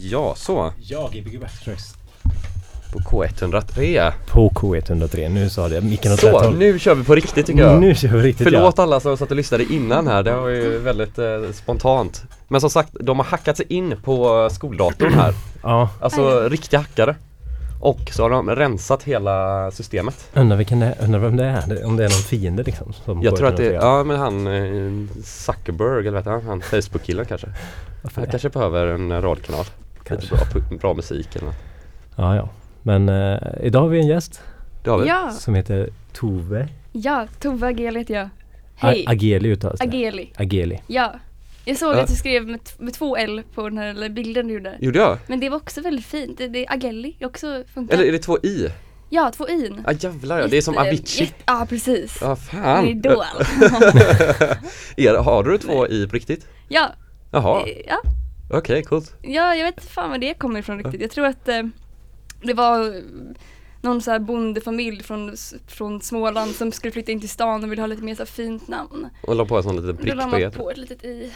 Ja, så. Ja, Gbg Backtracks. På K103. På K103, nu sa det micken åt rätt Så, nu kör vi på riktigt tycker jag. Nu kör vi riktigt Förlåt alla som satt och lyssnade innan här, det var ju väldigt eh, spontant. Men som sagt, de har hackat sig in på skoldatorn här. Ja, Alltså riktiga hackare. Och så har de rensat hela systemet. undrar, vilken det, undrar vem det är, om det är någon fiende liksom. Som Jag tror att det är, K103. ja men han eh, Zuckerberg eller vad heter han? Han Facebook-killen kanske. Han kanske behöver en radkanal. Kanske. Lite bra, bra musik eller något. Ja, ja. Men eh, idag har vi en gäst Det har vi. Ja, som heter Tove ja, Tove Ageli heter jag. A- Hej, Ageli uttalas det. Ageli. Ageli. Ja. Jag såg Ja. att du skrev med, med två L på den här bilden du gjorde. Gjorde jag? Men det var också väldigt fint. Det, det är Ageli, också funkar. Eller är det två i? Ja, två in. Ja jävlar ja, det är som Avicii. jätte- Ja, precis. Ja fan. Idol. är, har du två i på riktigt? ja, Jaha, eh, ja, okej coolt. ja, jag vet inte fan var det kommer ifrån riktigt. Jag tror att eh, det var eh, någon så här bondefamilj från, från Småland som skulle flytta in till stan och ville ha lite mer så fint namn. Och la på en sån liten Då prick la på man er. på ett litet i.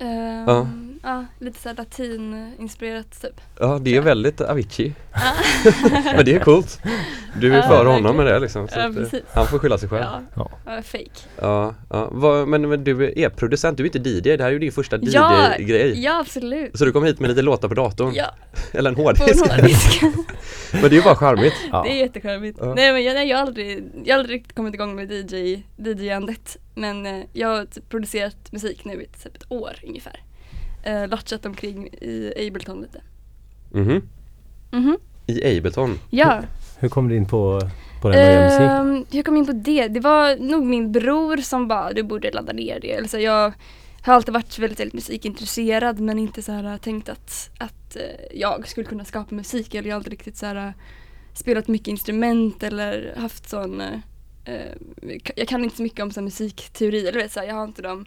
Ehm, Ja. ja. lite såhär latininspirerat typ. Ja det är väldigt Avicii. Men det är coolt. Du är Ja, före honom med det liksom. Så Ja, eh, precis. han får skylla sig själv. Ja, Ja. ja fake. Ja, ja. Vad- men, men du är producent, du är inte DJ, det här är ju din första DJ-grej. ja absolut. Så du kom hit med lite låtar på datorn? Ja, Eller en på en hårddisk? hårddisk. men det är ju bara charmigt. Ja. Det är jättecharmigt. Ja. Nej men jag, nej, jag, har aldrig, jag har aldrig riktigt kommit igång med DJ, DJ-andet. Men eh, jag har typ producerat musik nu i typ ett år ungefär. Uh, latchat omkring i Ableton lite. Mhm. Mhm. I Ableton. Ja. Hur kom du in på, på den göra musik? Ehm, hur kom jag in på det? Det var nog min bror som bara, du borde ladda ner det. Alltså jag har alltid varit väldigt, väldigt musikintresserad men inte så här tänkt att, att eh, jag skulle kunna skapa musik. Eller jag har aldrig riktigt så här spelat mycket instrument eller haft sån eh, eh, jag kan inte så mycket om så musikteori eller vet, så här, jag har inte de,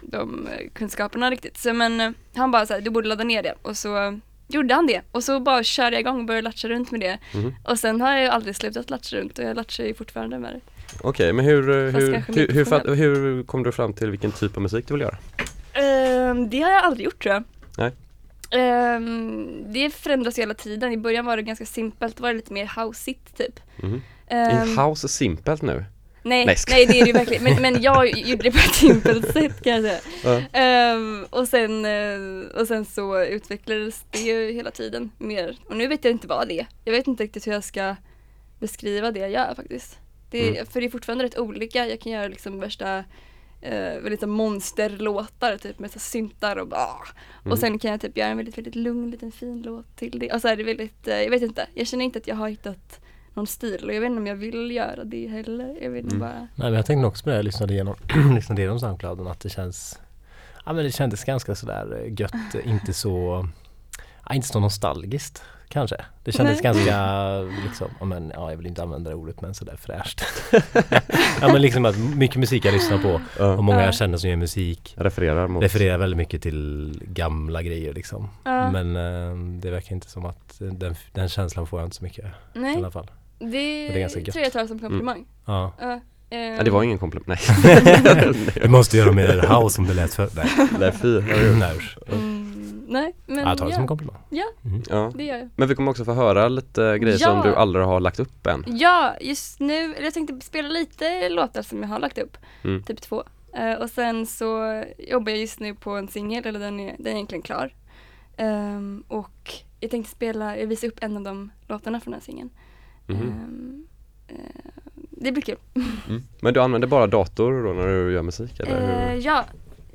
de eh, kunskaperna riktigt. Så, men eh, han bara så här, du borde ladda ner det och så eh, gjorde han det och så bara körde jag igång och började latcha runt med det. Mhm. Och sen har jag ju aldrig slutat latcha runt och jag latchar ju fortfarande med det. Okej, men hur, eh, hur, hur, hur, fatt- hur kom du fram till vilken typ av musik du vill göra? Ehm, det har jag aldrig gjort tror jag. Nej. Ehm, det förändras ju hela tiden. I början var det ganska simpelt, då var det lite mer houseigt typ. Mhm. Ehm, Är house simpelt nu? nej, Nej, nej, det är det ju verkligen. Men, men jag gjorde det på ett simpelt sätt kan jag säga. Ja. Ehm, och, sen, eh, och sen så utvecklades det ju hela tiden mer. Och nu vet jag inte vad det är. Jag vet inte riktigt hur jag ska beskriva det jag gör faktiskt. Det, Mm. För det är fortfarande rätt olika. Jag kan göra liksom värsta eh, väldigt så monsterlåtar typ med så syntar och bara Mm. Och sen kan jag typ göra en väldigt, väldigt lugn liten fin låt till det. Och så är det väldigt, eh, jag vet inte, jag känner inte att jag har hittat någon stil och jag vet inte om jag vill göra det heller. Jag vill Mm. bara Nej men jag tänkte också på det, jag lyssnade igenom, lyssnade igenom Soundclouden att det känns Ja men det kändes ganska sådär eh, gött, inte så ja, inte så nostalgiskt kanske. Det kändes Nej. ganska liksom, ja men ja, jag vill inte använda det ordet men sådär fräscht. ja men liksom att mycket musik jag lyssnar på och många Ja. jag känner som gör musik Refererar mot... refererar väldigt mycket till gamla grejer liksom. Men eh, det verkar inte som att den, den känslan får jag inte så mycket i Nej, alla fall. Det, det är ganska gött. tror jag tar som komplimang. Ja. Ja, Ja, det var ingen komplimang, nej. Du måste göra mer house som det lät för. Nej, nej fy. nej. Mm, nej, men Jag tar det som en ja, komplimang. ja, Ja. det gör jag. Men vi kommer också få höra lite grejer som Ja. du aldrig har lagt upp än. Ja, just nu, eller jag tänkte spela lite låtar som jag har lagt upp, Mm. typ två. Eh, och sen så jobbar jag just nu på en singel, eller den är, den är egentligen klar. Ehm, och jag tänkte spela, jag visar upp en av de låtarna från den här singeln. Eh, det blir kul. Mm. Men du använder bara dator då när du gör musik eller? Eh, hur? ja,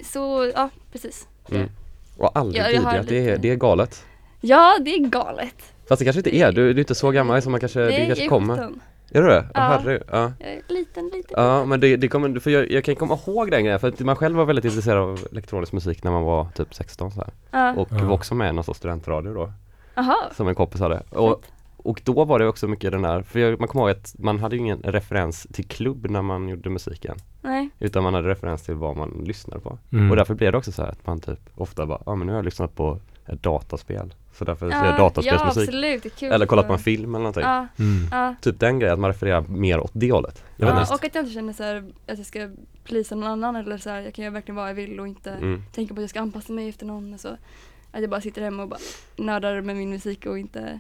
så ja, precis. Mm. Och aldrig Ja, jag DJat, det är, det är galet. Ja, det är galet. Fast det kanske inte är, du, du är inte så gammal som man kanske, det Nej, kanske jag är kommer. 17. Är du det? Ja. Herre, ja. Jag är liten, liten. Ja men det, det kommer, för jag, jag kan komma ihåg den grejen för att man själv var väldigt intresserad av elektronisk musik när man var typ 16 så här. Ja. Och Ja. var också med i någon sorts studentradio då Jaha. Som en kompis hade och, och då var det också mycket den där, för jag, man kommer ihåg att man hade ju ingen referens till klubb när man gjorde musiken Nej. Utan man hade referens till vad man lyssnade på Mm. Och därför blev det också så här att man typ ofta bara, ja men nu har jag lyssnat på ett dataspel Så därför Ja, säger jag dataspelsmusik Ja, absolut. Det är kul. Eller kollat på en film eller någonting Ja, Mm. ja. Typ den grejen, att man refererar mer åt det hållet Jag ja och att jag inte känner så här, att jag ska plisa någon annan eller så här, jag kan göra verkligen vad jag vill och inte mm. tänka på att jag ska anpassa mig efter någon och så. Att jag bara sitter hemma och bara nördar med min musik och inte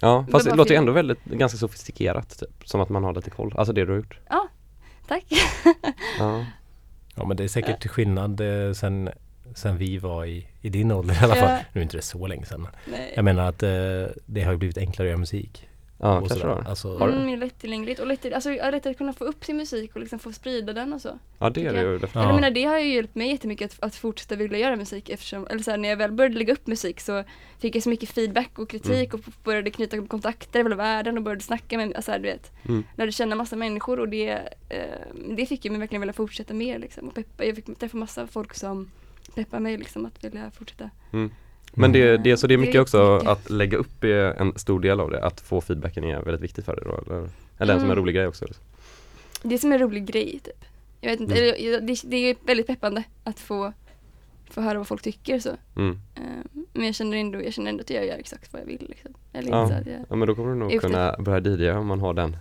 Ja, fast det varför- låter ju ändå väldigt, ganska sofistikerat typ. Som att man har lite koll, alltså det du har gjort. Tack! Ja, Ja men det är säkert skillnad eh, sen, sen vi var i, i din ålder i alla fall. Ja. Nu är inte det så länge sedan. Nej. Jag menar att eh, det har ju blivit enklare att göra musik. Ja och kanske sådär. då. Alltså, Har? Mm, lättillgängligt och lätt, alltså, lätt att kunna få upp sin musik och liksom få sprida den och så. Ja det är det ju Ja. definitivt. Jag menar det har ju hjälpt mig jättemycket att, att fortsätta vilja göra musik eftersom, eller så här, när jag väl började lägga upp musik så fick jag så mycket feedback och kritik och började knyta kontakter över hela världen och började snacka med, alltså, här, du vet, Mm. lärde känna massa människor och det, eh, det fick ju mig verkligen vilja fortsätta mer liksom och peppa, jag fick träffa massa folk som peppar mig liksom att vilja fortsätta. Men det, det, så det är mycket också att lägga upp är en stor del av det, att få feedbacken är väldigt viktigt för dig då eller? Eller en som en Mm. rolig grej också? liksom. Det är som en rolig grej typ. Jag vet inte, Mm. det, det är väldigt peppande att få, få höra vad folk tycker så. Mm. Eh, men jag känner, ändå, jag känner ändå att jag gör exakt vad jag vill liksom. Eller Ja. inte så att jag, Ja men då kommer du nog Ute. kunna börja DJa om man har den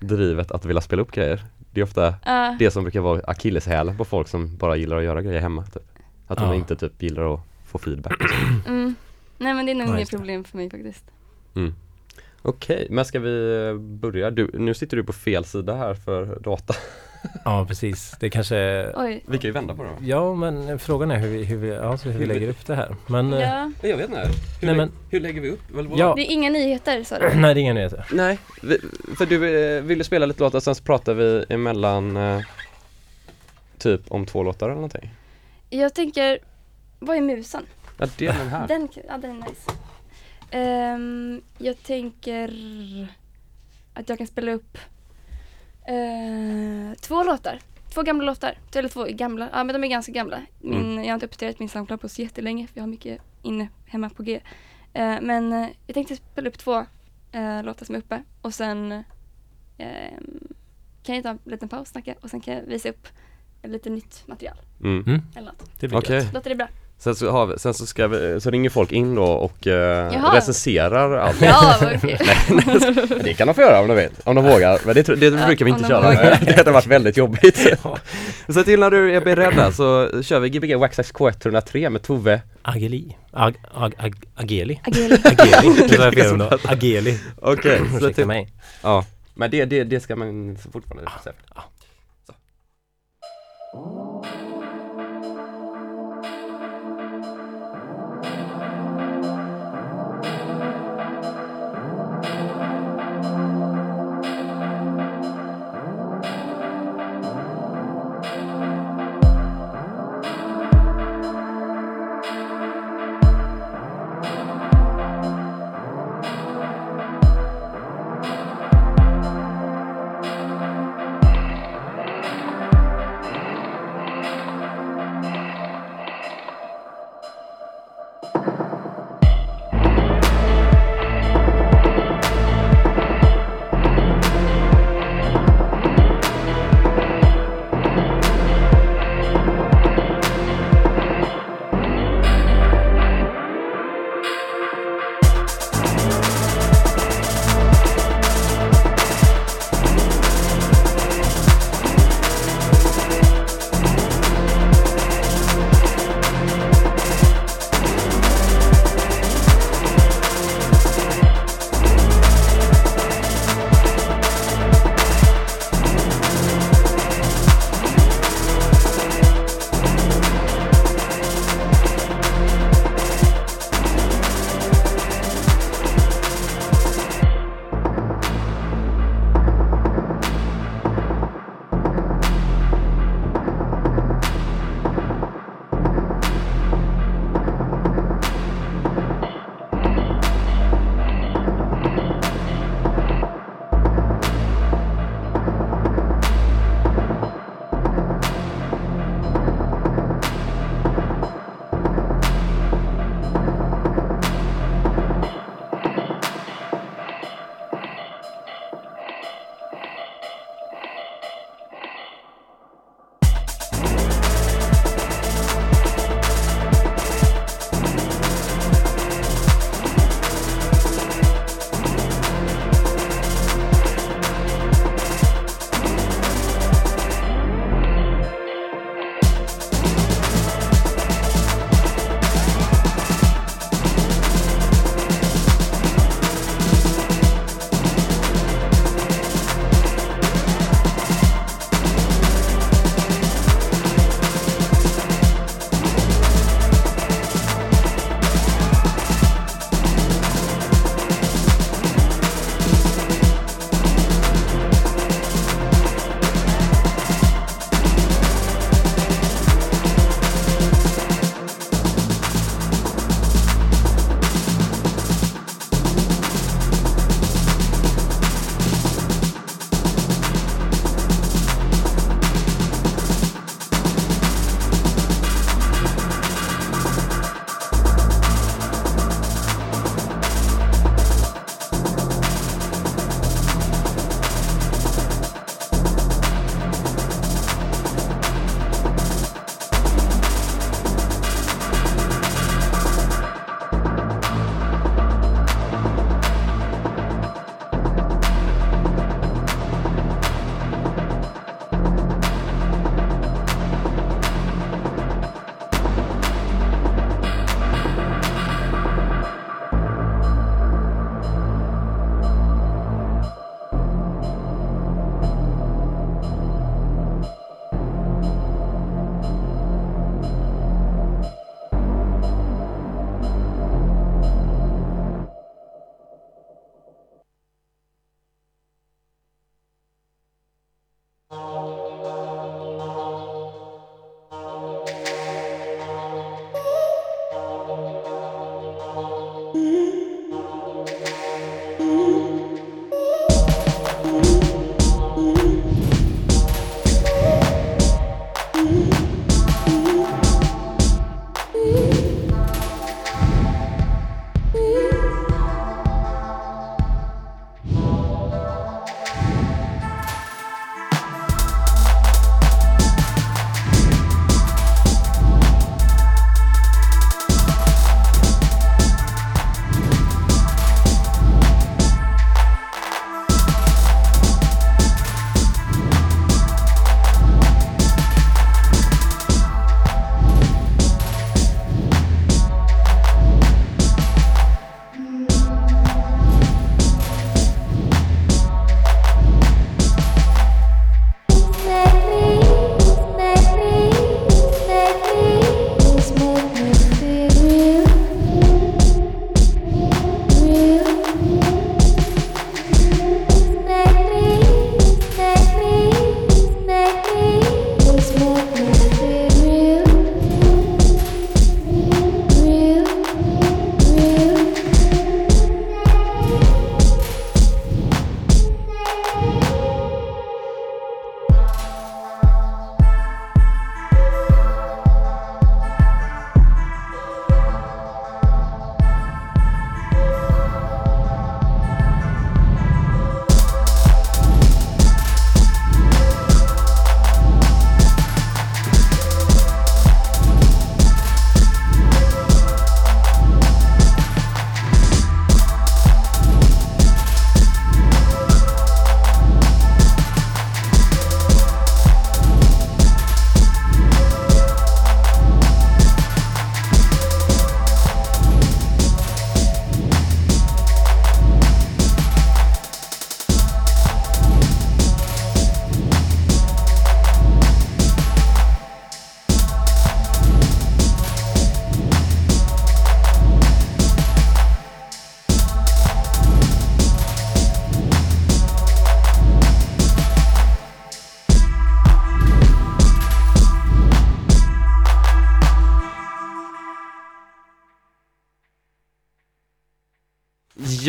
drivet att vilja spela upp grejer. Det är ofta Ah, det som brukar vara akilleshälen på folk som bara gillar att göra grejer hemma typ. Att de Ja. inte typ gillar att få feedback och så. mm. Nej men det är nog Ja, inget problem för mig faktiskt. Mm. Okej, men ska vi eh, börja? Du, nu sitter du på fel sida här för data. ja precis. Det kanske Oj. Vi kan ju vända på det va? Ja men frågan är hur vi, hur vi, alltså, hur vi lägger upp det här. Men eh, Ja. Jag vet inte. Hur, Nej, men- hur lägger vi upp? Ja. Det är inga nyheter sa du? nej det är inga nyheter. Nej, vi, för du eh, ville spela lite låtar sen så pratar vi emellan eh, typ om två låtar eller någonting. Jag tänker, vad är musen? Ja det är den här. Den, ja, den är nice. Ehm, jag tänker att jag kan spela upp eh, två låtar. Två gamla låtar. Eller två gamla, ja men de är ganska gamla. Min, Mm. Jag har inte uppdaterat min Soundcloud på så jättelänge för jag har mycket inne hemma på G. Eh, men eh, jag tänkte spela upp två eh, låtar som är uppe och sen ehm, kan jag ta en liten paus och snacka och sen kan jag visa upp lite nytt material Mm. Mm, eller något. det blir Okej. gött. Låter det bra? Sen så, har vi, sen så, ska vi, så ringer folk in då och eh, recenserar allt. Ja, vad okej. Det kan de få göra om de vill, om de vågar. Men det, det Ja, brukar vi inte köra. vågar. Det hade varit väldigt jobbigt. Så till när du är beredd så kör vi Gbg Waxax K103 med Tove. Ageli. Ag, ag, ag, ageli. Ageli. Ageli. Det var fel det. Ageli. Okej, så Ursäkta till, mig. ja. Men det, det, det ska man fortfarande säga.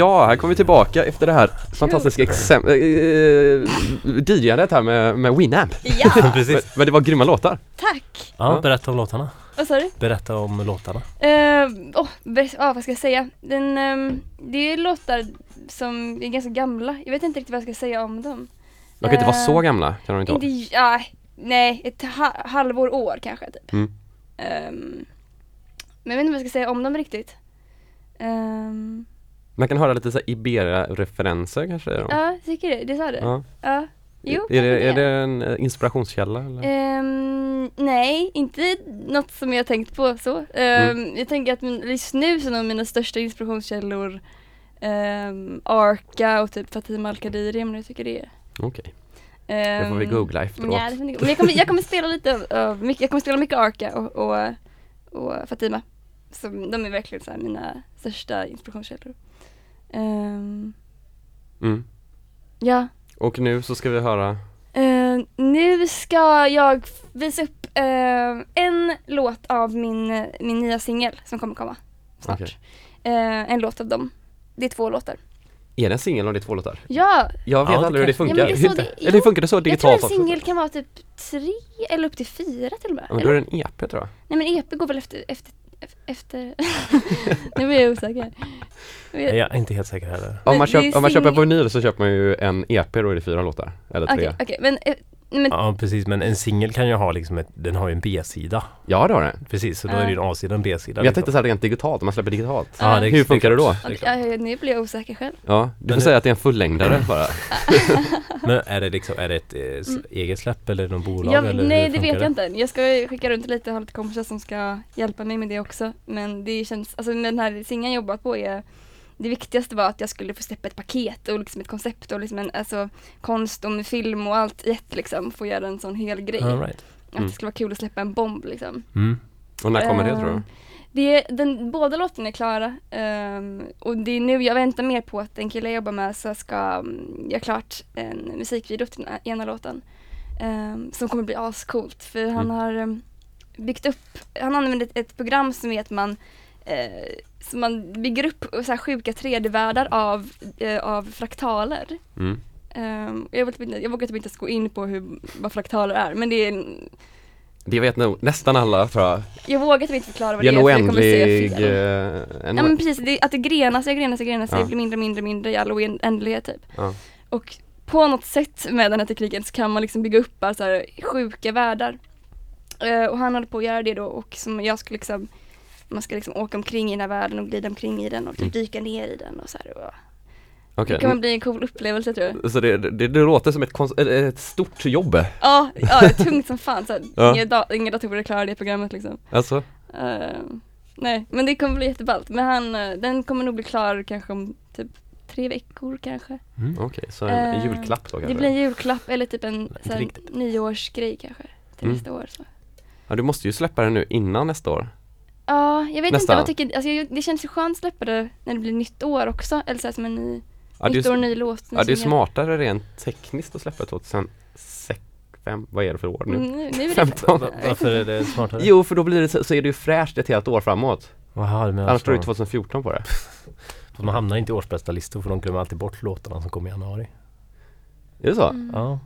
Ja, här kommer vi tillbaka efter det här fantastiska exempel, äh, DJandet här med, med Winamp. Ja, Men, Precis. men det var grymma låtar. tack! Ja, berätta om låtarna. Vad sa du? Berätta om låtarna. Uh, oh, bäst- ja, vad ska jag säga? Den, ehm, det är låtar som är ganska gamla. Jag vet inte riktigt vad jag ska säga om dem. De kan inte vara så Eh, gamla, kan de inte vara? Inte, ja, nej, ett ha- halvår, år kanske typ. Mm. Ehm, men jag vet inte vad jag ska säga om dem riktigt. Um, Man kan höra lite så här Iberia-referenser kanske? dem. ja, tycker det. Det sa du? Ja. Ja. Jo, är, det, är det en eh, inspirationskälla? Eller? Ehm, nej, inte något som jag tänkt på så. Ehm, Mm. Jag tänker att min, just nu så är mina största inspirationskällor um, Arka och typ Fatima Al-Qadiri om du tycker det är. Okej, det får vi Ehm, googla efteråt. Ja, det men jag kommer, jag kommer spela lite av, av mycket, jag kommer spela mycket Arka och, och, och Fatima. Så de är verkligen så mina största inspirationskällor. Ehm, Mm. ja. Och nu så ska vi höra Eh, nu ska jag visa upp eh, en låt av min, min nya singel som kommer komma snart. Okej. Eh, en låt av dem. Det är två låtar. Är det en singel och det är två låtar? Ja, Jag vet Ja, det aldrig hur det funkar. Ja, det är så det- eller hur jo, funkar det så jag tror digitalt en singel kan vara typ tre eller upp till fyra till och med. Ja, men då eller? är det en EP tror jag. Nej men EP går väl efter, efter, efter nu blir jag osäker. Jag är inte helt säker heller. Om man, köp, om man köper vinyl så köper man ju en EP då är det fyra låtar. Eller tre. Okej, okej men, eh, men Ja precis men en singel kan ju ha liksom ett, den har ju en B-sida. Ja det har den. Precis så då Ja. är det ju en A-sida och en B-sida. Men jag tänkte så här rent digitalt, om man släpper digitalt. Ja, det Hur funkar det då? det ja, ja, nu blir jag osäker själv. Ja, du får Men- säga att det är en fullängdare bara. Men är det liksom, är det ett eh, Mm. eget släpp eller någon bolag Jag, eller nej det vet jag inte. Jag ska skicka runt lite och ha lite kompisar som ska hjälpa mig med det också. Men det känns, alltså den här singeln jag jobbat på är det viktigaste var att jag skulle få släppa ett paket och liksom ett koncept och liksom en, alltså konst och film och allt i ett liksom. Få göra en sån hel grej. All right. Att Mm. det skulle vara kul att släppa en bomb liksom. Mm. Och när kommer det Eh, tror du? Det, den, båda låtarna är klara ehm, och det är nu jag väntar mer på att den kille jag jobbar med så ska um, göra klart en musikvideo till den ena låten. ehm, som kommer bli ascoolt för han Mm. har um, byggt upp, han använder ett, ett program som är att man eh, så man bygger upp så här sjuka 3D-världar av, eh, av fraktaler. Mm. Ehm, jag, vågar typ inte, jag vågar typ inte ens gå in på hur, vad fraktaler är men det är en, Det vet nog nästan alla tror jag. jag vågar typ inte förklara vad Det är för jag kommer säga fel. eh, en Ja men precis, det, att det grenar sig, grenar sig, grenar sig, Ja. blir mindre, mindre, mindre i all oändlighet typ. Ja. Och på något sätt med den här tekniken så kan man liksom bygga upp så här sjuka världar. Eh, och han håller på att göra det då och som jag skulle liksom man ska liksom åka omkring i den här världen och glida omkring i den och typ Mm. dyka ner i den och så här. Och Okej. Det kan bli en cool upplevelse tror jag. Så det, det, det låter som ett, ett- stort jobb. Ja, ja det är tungt som fan. Så här, Ja. inga, da- inga datorer klarar det programmet liksom. Alltså? Eh, nej, men det kommer bli jätteballt. Men han, eh, den kommer nog bli klar kanske om typ tre veckor kanske. Mm. Okej, så en, en Eh, julklapp då kanske? Det blir en julklapp eller typ en Inte så här, riktigt. nyårsgrej kanske. Till Mm. nästa år. Så. Ja, du måste ju släppa den nu innan nästa år. Ja, jag vet Nästa. inte vad tycker, alltså, jag, det känns ju skönt att släppa det när det blir nytt år också. Eller så här, som en ny, Ja, nytt år, är, ny låt. ja, det är smartare rent tekniskt att släppa 2006, fem, vad är det för år nu? Mm, nu, är det 15. Va- Varför är det smartare? Jo, för då blir det så, så är det ju fräscht ett helt år framåt. Jaha, du Annars står det 2014 på det. För Man hamnar inte i årsbästa listor för de glömmer alltid bort låtarna som kommer i januari. Är det så? Mm. Ja,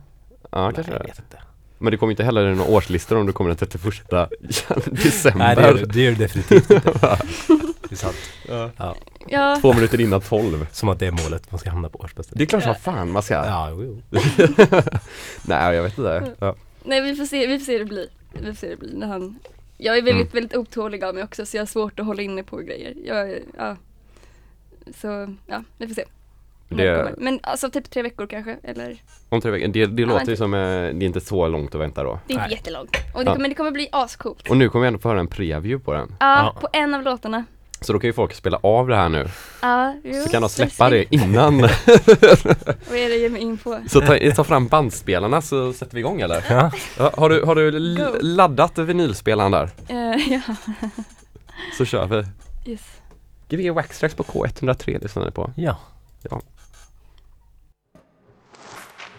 Ja, kanske Nej, jag vet inte. Men det kommer inte heller några årslistor om du kommer den 31 december. Nej det gör det, det gör det definitivt inte. Det är sant. Ja. Ja, Två minuter innan 12. Som att det är målet, man ska hamna på årsbästa Det är klart som fan man ska. Ja, jo, jo. Nej, jag vet inte. Ja. nej vi får se, vi får se hur det blir. Vi får se hur det blir när han Jag är väldigt, Mm. väldigt otålig av mig också så jag har svårt att hålla inne på grejer. Jag, ja. Så, ja, vi får se. Det-. Men alltså typ tre veckor kanske, eller? Om tre veckor. Det, det Ja, låter ju som, eh, det är inte så långt att vänta då. Det är inte Nej. jättelångt. Och det, Ja. kommer- Men det kommer bli ascoolt. Och nu kommer vi ändå få höra en preview på den. Ja, på en av låtarna. Så då kan ju folk spela av det här nu. Ja, jo, Så kan de släppa det innan. Vad är det jag ger mig in på? Så ta, ta fram bandspelarna så sätter vi igång eller? Ja. Ja, har du, har du laddat vinylspelaren där? Eh, ja, Så kör vi. yes. Gbg Waxtrax på K103 lyssnar ni på. ja. Ja.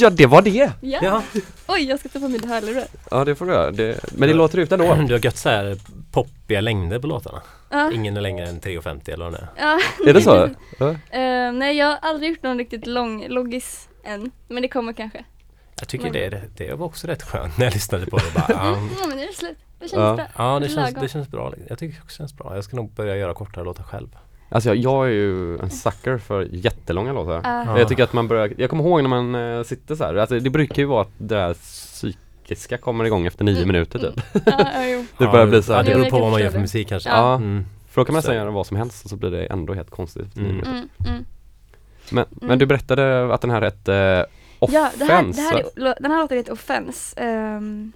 Ja, det var det! Ja. Ja, Oj, jag ska ta på mina hörlurar. Ja, det får du göra. Det, men det låter ut ändå. du har gött så här poppiga längder på låtarna. Ja. Ingen är längre än 3,50 eller vad det är. Ja. Är det så? Ja. Eh, nej, jag har aldrig gjort någon riktigt lång loggis än. Men det kommer kanske. Jag tycker Men- det, är- det var också rätt skönt när jag lyssnade på det. Bara, ja, Ja, men det är slut. Det känns Ja. bra. ja det, känns, det känns bra. Jag tycker också det känns bra. Jag ska nog börja göra kortare låtar själv. Alltså jag, jag är ju en sucker för jättelånga låtar. Ja. Jag tycker att man börjar, jag kommer ihåg när man eh, sitter så här. Alltså det brukar ju vara att det där psykiska kommer igång efter nio Mm, minuter typ. Jo. Det börjar bli så här. det beror på vad man gör för det. musik kanske. Ja. Mm. För då kan man Så. säga vad som helst och så blir det ändå helt konstigt efter nio Mm. minuter. Mm, mm. Men, Mm. men du berättade att den här hette uh, Ja, det här, Offense det här, är- den här låten heter Offense. ehm,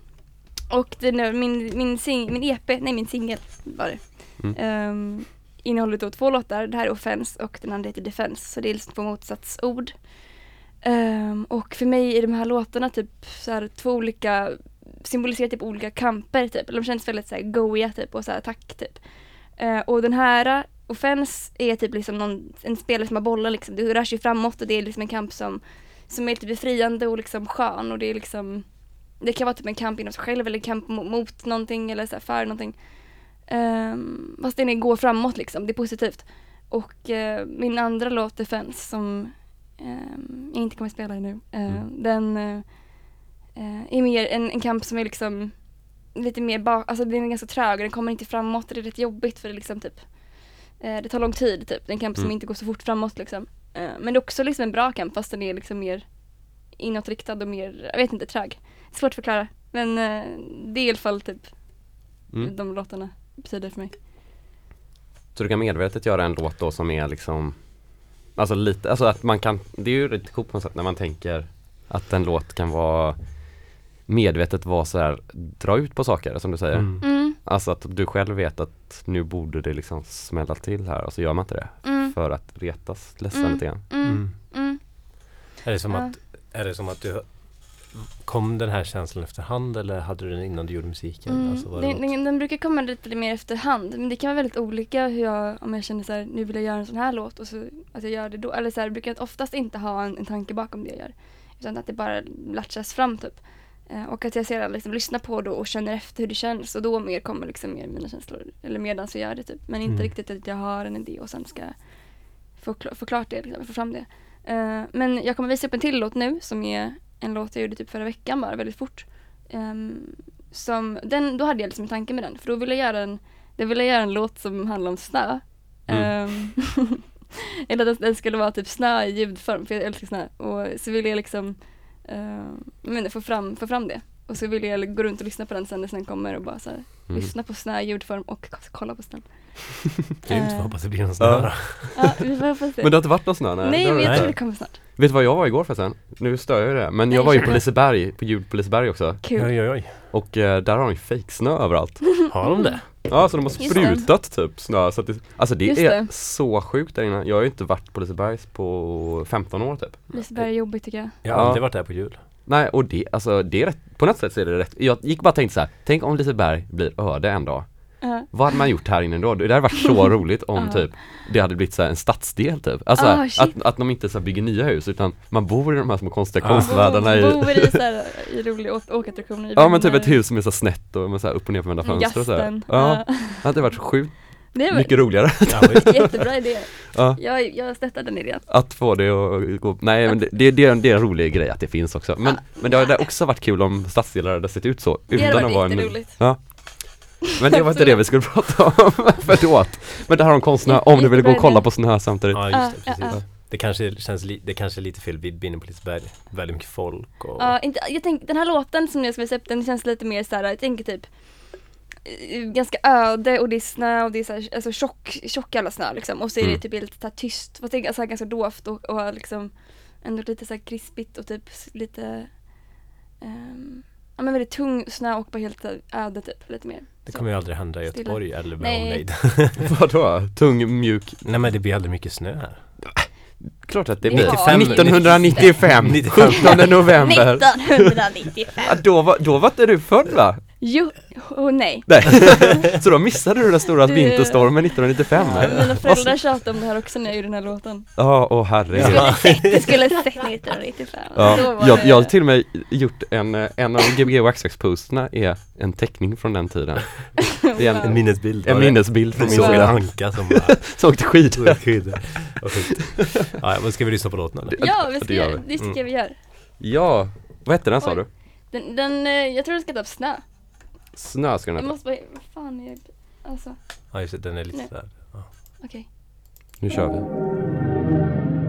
och är- min, min, sing, min EP, nej min singel var det. Mm. Innehåller då två låtar. Det här är Offense och den andra heter Defense. Så det är liksom två motsatsord. Um, och för mig är de här låtarna typ så här, två olika, symboliserar typ olika kamper typ. Eller de känns väldigt så här goiga typ och så här attack typ. Uh, och den här eh, Offense är typ liksom någon, en spelare som har bollar liksom. Det rör sig framåt och det är liksom en kamp som, som är lite befriande och liksom skön och det är liksom Det kan vara typ en kamp inom sig själv eller en kamp mot, mot någonting eller så här för någonting. Um, fast den går framåt liksom, det är positivt. Och eh, min andra låt Defense som ehm, jag inte kommer att spela nu, eh, Mm. den eh, är mer en, en kamp som är liksom lite mer bak, alltså den är ganska trög och den kommer inte framåt det är rätt jobbigt för det liksom typ det tar lång tid typ, det är en kamp som Mm. inte går så fort framåt liksom. Men det är också liksom en bra kamp fast den är liksom mer inåtriktad och mer, jag vet inte, trög. Svårt att förklara. Men det är i alla fall typ Mm. de låtarna betyder för mig. Så du kan medvetet göra en låt då som är liksom Alltså lite, alltså att man kan, det är ju lite coolt på något sätt när man tänker att en låt kan vara medvetet vara så här, dra ut på saker som du säger. Mm. Mm, Alltså att du själv vet att nu borde det liksom smälla till här och så gör man inte det. mm, För att retas ledsen Mm. lite grann. mm, Mm. mm. Är, det som att, är det som att du Kom den här känslan efterhand eller hade du den innan du gjorde musiken? Mm. Alltså, den, den, den brukar komma lite mer efterhand men det kan vara väldigt olika hur jag, om jag känner så här, nu vill jag göra en sån här låt och så att jag gör det då. Eller så här, brukar jag oftast inte ha en, en tanke bakom det jag gör. Utan att det bara latchas fram typ. Eh, och att jag sedan liksom lyssnar på det och känner efter hur det känns och då mer kommer liksom mer mina känslor. Eller medan jag gör det typ. Men inte Mm. riktigt att jag har en idé och sen ska få, få klart det, liksom, få fram det. Eh, men jag kommer visa upp en till låt nu som är en låt jag gjorde typ förra veckan bara, väldigt fort. Ehm, som, den, då hade jag liksom en tanke med den, för då ville jag göra en, då ville jag göra en låt som handlar om snö. Mm. Ehm, eller att den skulle vara typ snö i ljudform, för jag älskar snö. Och så ville jag liksom ehm, jag vet inte, få, fram, få fram det. Och så ville jag gå runt och lyssna på den sen när snön kommer och bara så här, Mm. lyssna på snö i ljudform och kolla på snön. Grymt, Eh. jag hoppas det blir någon snö Ja. då. Ja, vi får hoppas det. Men det har inte varit någon snö? nej, har men jag tror det kommer snart. Vet du vad jag var igår förresten? Nu stör jag ju det, men jag Nej, var ju på. Liseberg, på ljud på Liseberg också Kul. Oj oj oj. och eh, där har de ju fejksnö överallt Har de det? Ja så de har sprutat typ snö så att det, Alltså det Just är det. så sjukt där inne Jag har ju inte varit på Liseberg på 15 år typ Liseberg är jobbigt tycker jag. Jag har Ja. aldrig varit där på jul. Nej och det, alltså det är rätt, på något sätt så är det rätt Jag gick bara och tänkte så här, tänk om Liseberg blir öde en dag Ja. Vad hade man gjort här inne då? Det hade varit så roligt om Ja. typ Det hade blivit så här en stadsdel typ Alltså Ah, shit. att, att de inte så här bygger nya hus utan man bor i de här små konstiga Ah. konstvärldarna i Bor i, så här, i roliga åkattraktioner Ja men typ ett hus som är så snett och med så här upp och ner vända fönster och så här. Gasten. Ja, Ja. det hade varit så sjukt Det är mycket roligare Ja, jättebra idé. Ja. Jag, jag stöttar den idén. att få det att gå, nej men det, det, det, är en- det är en rolig grej att det finns också Men, men det hade också varit kul om stadsdelar hade sett ut så Det hade utan varit en jätteroligt. Ja Men det var inte det vi skulle prata om, förlåt Men det här om konstnä, om du vill gå och kolla på snö samtidigt Ja Ja, just det, precis. ja. Det kanske känns li- det kanske är lite fel vibb inne på Liseberg. Väldigt mycket folk och Ja, inte, jag tänk, den här låten som jag ska visa upp, den känns lite mer såhär, jag tänker typ eh, ganska öde och det är snö och det är så här, alltså tjock, tjock jävla snö liksom och så är Mm. det typ lite så här tyst, fast det är så ganska dovt och, och liksom ändå lite så här krispigt och typ lite ehm, ja men väldigt tung snö och bara helt öde typ, lite mer. Det kommer ju aldrig hända i Stilla. Göteborg eller med Nej. omnejd. Vadå? Tung, mjuk? Nej men det blir aldrig mycket snö här. Klart att det blir har- 1995, 17 november 1995! ja, då, var, då var inte du född va? Jo, oh, nej. Nej. så då missade du den stora Du- vinterstormen 1995? Mina föräldrar tjatade om det här också när jag gjorde den här låten. Ja, åh herregud. Ja. Det skulle sett 1995. Då Ja, jag, jag har till och med gjort en, eh, en av Gbg Waxtrax-posterna är en teckning från den tiden. Det är Wow. En minnesbild. En minnesbild Från min sågade så, anka som bara som åkte skidor. skidor. Ja, men ska vi lyssna på låten eller? Ja, vi ska Det gör göra, vi. det tycker jag vi gör. Ja, vad hette den sa Oj. du? Den, den, eh, jag tror den ska ta upp snö. Snö ska den Jag heta. måste bara, vad fan är jag, alltså, Ja just det, den är lite Nej. sådär. Ja. okej. Nu kör vi.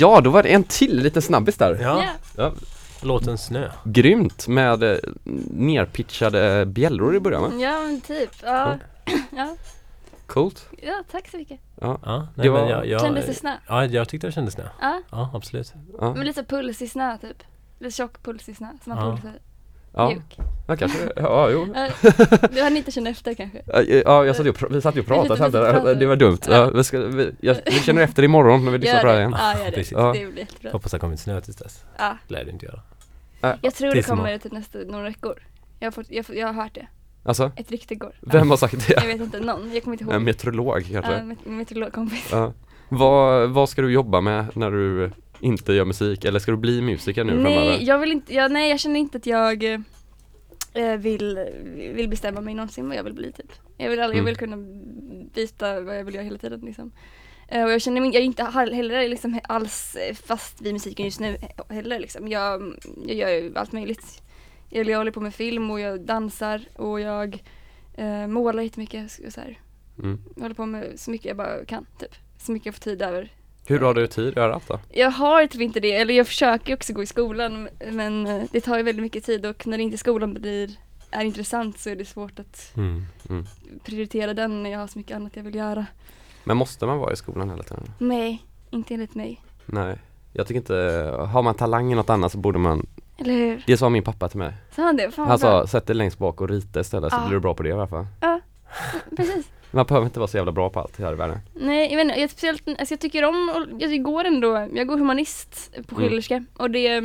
Ja, då var det en till liten snabbis där. Ja, Ja. Ja, låten Snö. grymt med eh, nerpitchade bjällror i början va? Ja men typ, ja. ja. Coolt. Ja, tack så mycket. Ja, Det nej, var- men jag, jag, Kändes det snö? Ja, jag tyckte det kändes snö. Ja, Ja, absolut. Ja, men lite pulsig snö typ. Lite tjock pulsig snö, som man Ja. pulsar ja, mjuk. ja kanske, ja jo. Du hann inte känna efter kanske? Ja, Ja, jag satt ju och, vi satt ju och pratade Vi satt och samtidigt, pratade. det var dumt. Ja, vi, ska, vi, jag, vi känner efter imorgon när vi lyssnar på det här igen. Ja, gör det. Precis. Ja. Det blir jättebra. Hoppas det kommer snö tills dess. Ja. Lär det inte göra. Jag tror det kommer typ nästa, några veckor. Jag har, fått, jag, jag har hört det. Alltså, Ett rykte går. vem har sagt Jag det? vet inte, någon. Jag kommer inte ihåg. En meteorolog kanske? Ja, met- meteorologkompis. Ja. Vad, vad ska du jobba med när du inte gör musik? Eller ska du bli musiker nu Nej, framöver? jag vill inte, jag, nej jag känner inte att jag eh, vill, vill bestämma mig någonsin vad jag vill bli typ. Jag vill, aldrig, Mm. jag vill kunna byta vad jag vill göra hela tiden liksom. Eh, och jag känner mig, jag är inte heller liksom alls eh, fast vid musiken just nu he- heller liksom. Jag, jag gör ju allt möjligt. Jag, jag håller på med film och jag dansar och jag eh, målar jättemycket så här. Mm. Jag håller på med så mycket jag bara kan typ. Så mycket jag får tid över. Hur har du tid att göra allt då? Jag har typ inte det, eller jag försöker också gå i skolan men eh, det tar ju väldigt mycket tid och när inte skolan blir, är intressant så är det svårt att Mm. Mm. prioritera den när jag har så mycket annat jag vill göra. Men måste man vara i skolan hela tiden? Nej, inte enligt mig. Nej, jag tycker inte, har man talang i något annat så borde man Eller hur? Det sa min pappa till mig. Sa han det? Fan Han sa sätt dig längst bak och rita istället så Ja. blir du bra på det i alla fall. Precis. Man behöver inte vara så jävla bra på allt här i världen. Nej, jag inte, jag, speciellt, alltså jag tycker om, och jag går ändå, jag går humanist på Mm. Schillerska och det,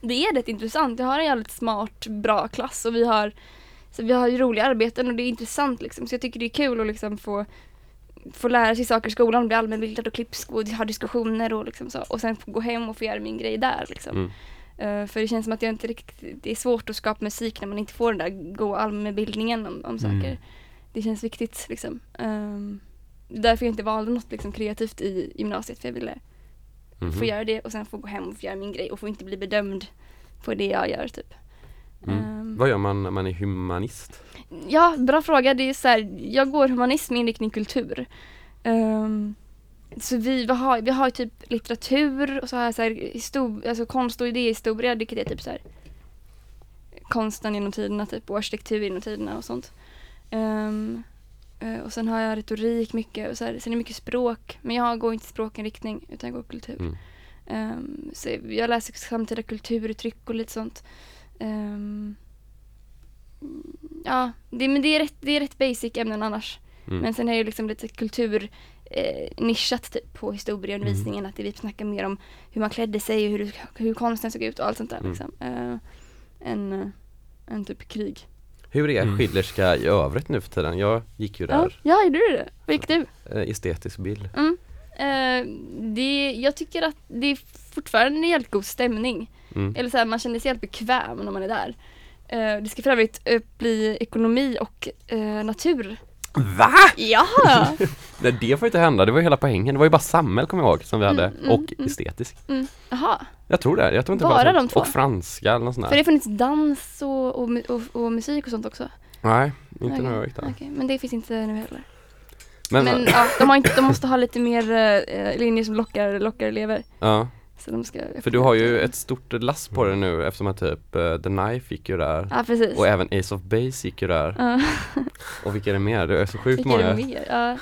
det är rätt intressant. Jag har en jävligt smart, bra klass och vi har, så vi har ju roliga arbeten och det är intressant liksom. Så jag tycker det är kul att liksom få, få lära sig saker i skolan, bli allmänbildad och klipsk och ha diskussioner och liksom så. Och sen gå hem och få göra min grej där liksom. Mm. Eh, för det känns som att jag inte riktigt, det är svårt att skapa musik när man inte får den där goa allmänbildningen om, om saker. Mm. Det känns viktigt liksom. Um, därför jag inte valde något liksom, kreativt i gymnasiet för jag ville Mhm. få göra det och sen få gå hem och få göra min grej och få inte bli bedömd på det jag gör typ. Mm. Ehm, Vad gör man när man är humanist? Ja, bra fråga. Det är så här, jag går humanism med inriktning kultur. Ehm, så vi, vi, har, vi har typ litteratur och så har jag så här histor- alltså konst och idéhistoria, vilket är typ så här konsten genom tiderna, typ och arkitektur genom tiderna och sånt. Eh, och sen har jag retorik mycket och så här, sen är det mycket språk, men jag går inte språkinriktning utan jag går kultur. Mm. Ehm, så jag läser samtida kulturuttryck och lite sånt. Mm, ja, det, men det är, rätt, det är rätt basic ämnen annars. Mm. Men sen är det liksom lite kultur eh, nischat typ på historieundervisningen. Att det vi snackar mer om hur man klädde sig och hur, hur konsten såg ut och allt sånt där Mm. liksom. Eh, en, eh, en typ krig. Hur är Mm. Schillerska i övrigt nu för tiden? Jag gick ju Ja, där, ja, gjorde du det? Vad gick du? eh, estetisk bild. Mm. Eh, det, jag tycker att det är fortfarande en jävligt god stämning. Mm. Eller så här, man känner sig helt bekväm när man är där. Eh, det ska för övrigt eh, bli ekonomi och eh, natur. Va? Ja! Nej det får inte hända, det var ju hela poängen. Det var ju bara samhäll kommer jag ihåg som vi hade Mm, mm, och mm. estetisk. Mm. Jaha, Jag tror det, jag tror inte Bara var de två? Och franska eller något sånt för där. det har funnits dans och, och, och, och musik och sånt också? Nej, inte när jag gick där. okej, Men det finns inte nu heller. Men, Men, ja, de, inte, de måste ha lite mer eh, linjer som lockar, lockar elever. ja, för du har ju ett stort lass på det nu eftersom att typ uh, The Knife gick ju där Ja precis. och även Ace of Base gick ju där. Ja, Och vilka är det mer? Det är så sjukt vilka är många. det mer? Ja,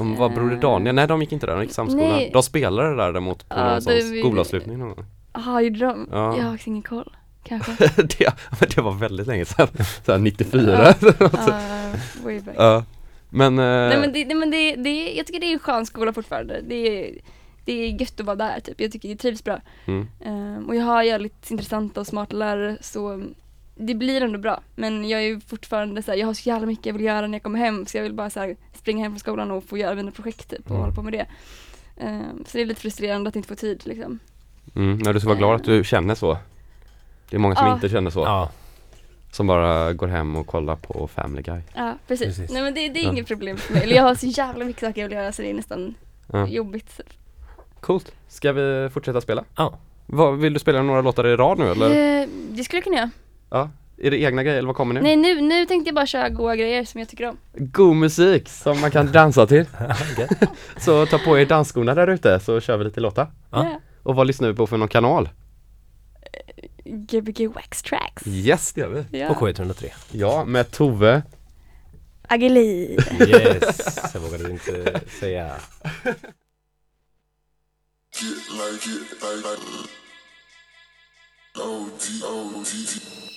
Om vad Broder Eh. Daniel? Nej de gick inte där, de gick samskola. Nej. De spelade där däremot på Ja, någon vi- skolavslutning någon gång. Jaha, gjorde de? Ja. Jag har faktiskt ingen koll. Kanske. det, men det var väldigt länge sedan, såhär 94 Ja, way back. Ja. Men, eh, Nej men, det, nej, men det, det, jag tycker det är en skön skola fortfarande. Det är, det är gött att vara där typ. Jag tycker jag trivs bra. mm, Ehm, och jag har jävligt intressanta och smarta lärare så det blir ändå bra. Men jag är ju fortfarande så här, jag har så jävla mycket jag vill göra när jag kommer hem så jag vill bara så här, springa hem från skolan och få göra mina projekt typ och Mm. hålla på med det. Ehm, så det är lite frustrerande att inte få tid liksom. mm, men du ska vara glad att du känner så. Det är många som Ja. inte känner så. Ja, Som bara går hem och kollar på Family Guy. Ja precis. Precis. Nej men det, det är Ja. inget problem för mig. Eller jag har så jävla mycket saker jag vill göra så det är nästan Ja. jobbigt. Coolt. Ska vi fortsätta spela? Ja. Vad, vill du spela några låtar i rad nu eller? Eh, det skulle jag kunna göra. Ja. Är det egna grejer eller vad kommer nu? Nej nu, nu tänkte jag bara köra goa grejer som jag tycker om. God musik som man kan dansa till. Så ta på er dansskorna där ute så kör vi lite låtar. Ja. Ja. Och vad lyssnar vi på för någon kanal? Gbg Wax Tracks. Yes, det gör vi. Ja. På K103. Ja, med Tove. Ageli. Yes, jag vågade inte säga. Get like it, like, like. Mm. O-D-O-D-D.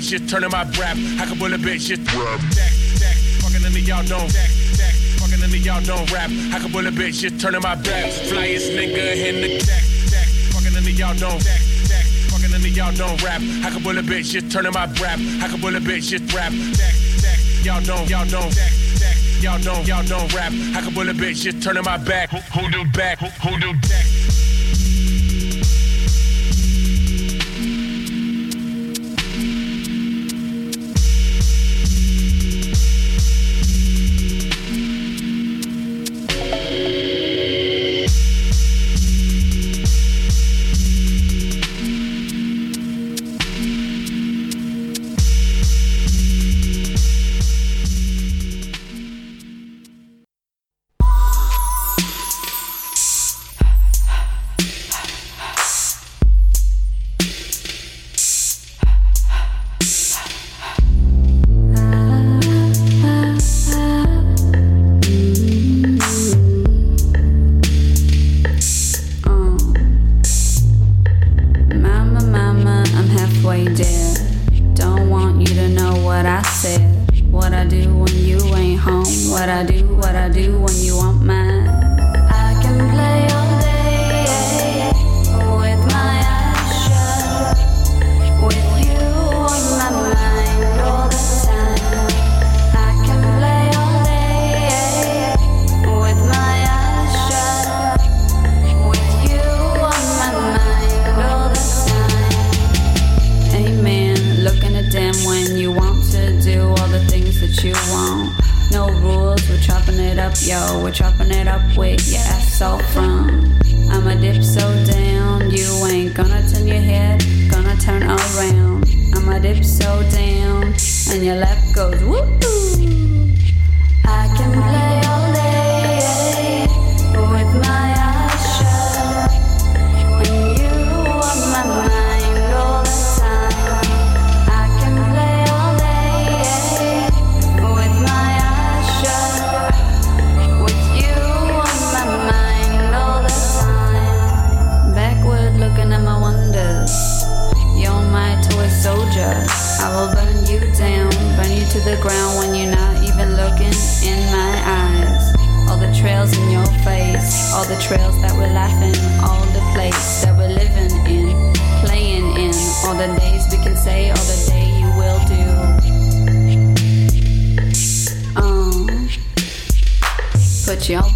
bitch, just turning my rap. I can pull a bitch, just rap. Stack, stack, fucking in the y'all don't. Stack, stack, fucking in the y'all don't rap. I can pull a bitch, just turning my rap. Flyest nigga in the deck. stack, fucking in the y'all don't. Stack, stack, fucking in the y'all don't rap. I can pull a bitch, just turning my rap. I can pull a bitch, just rap. Stack, stack, y'all don't, y'all don't. Stack, y'all don't, y'all don't rap. I can pull a bitch, just turning my back. Who, do back? Who, who do back?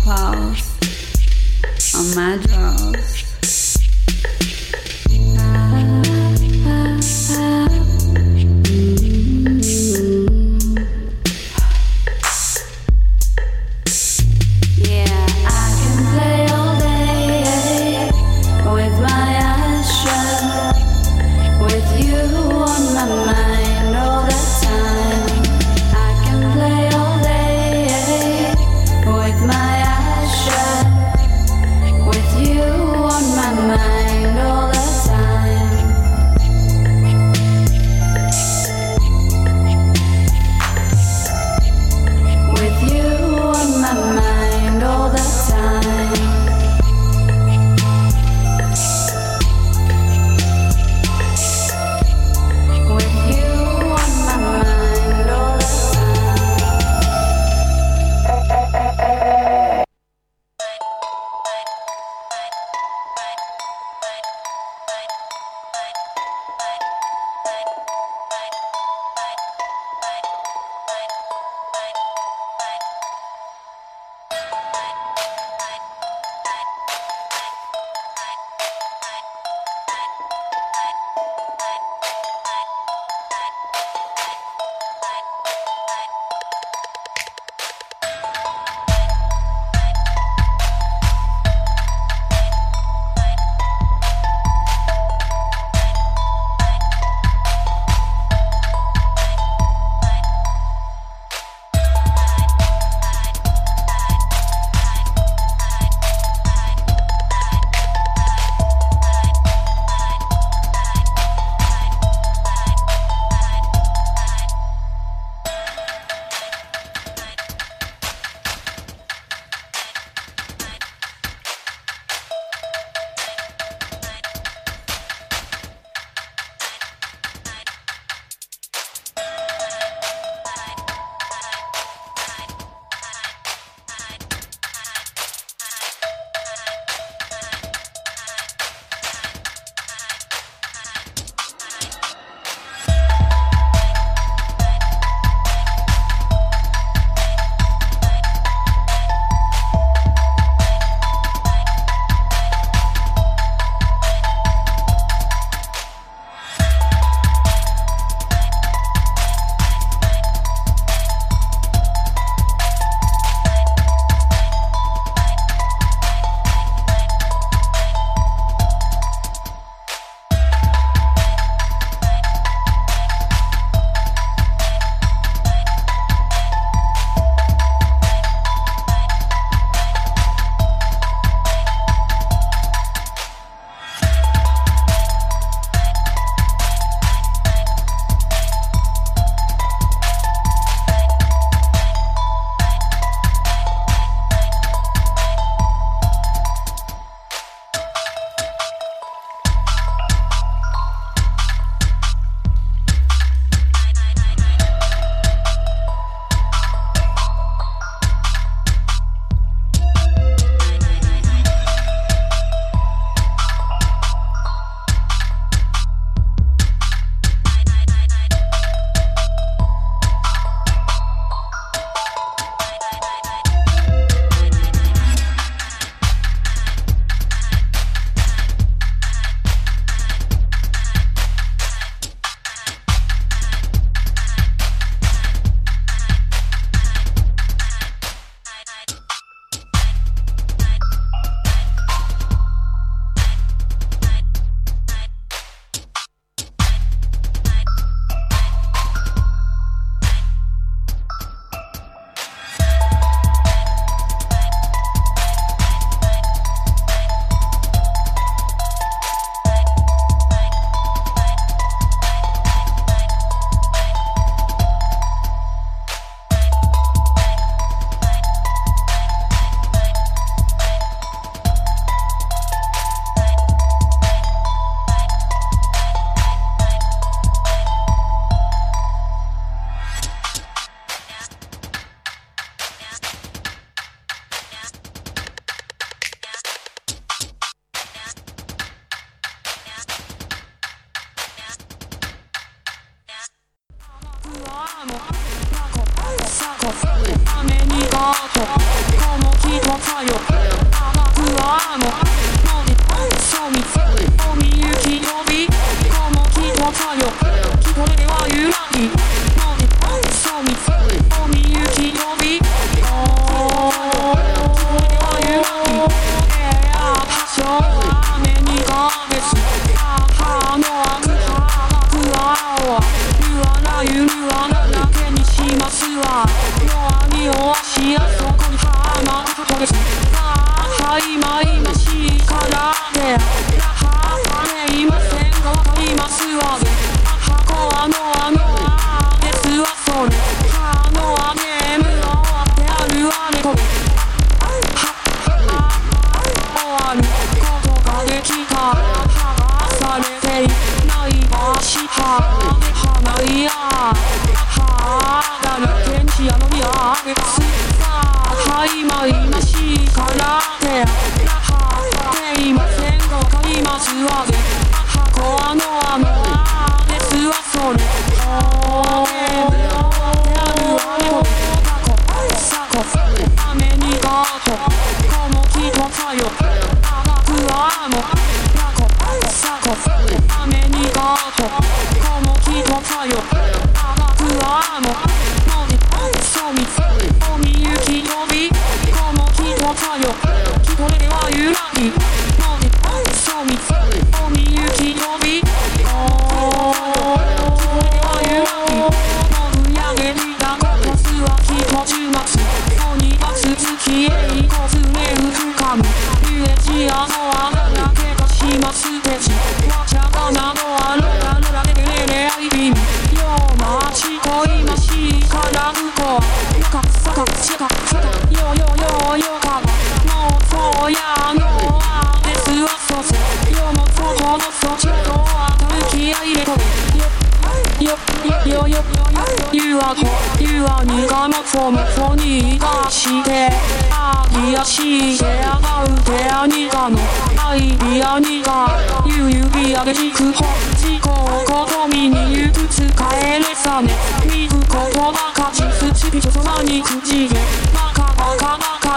pulse on my jaw.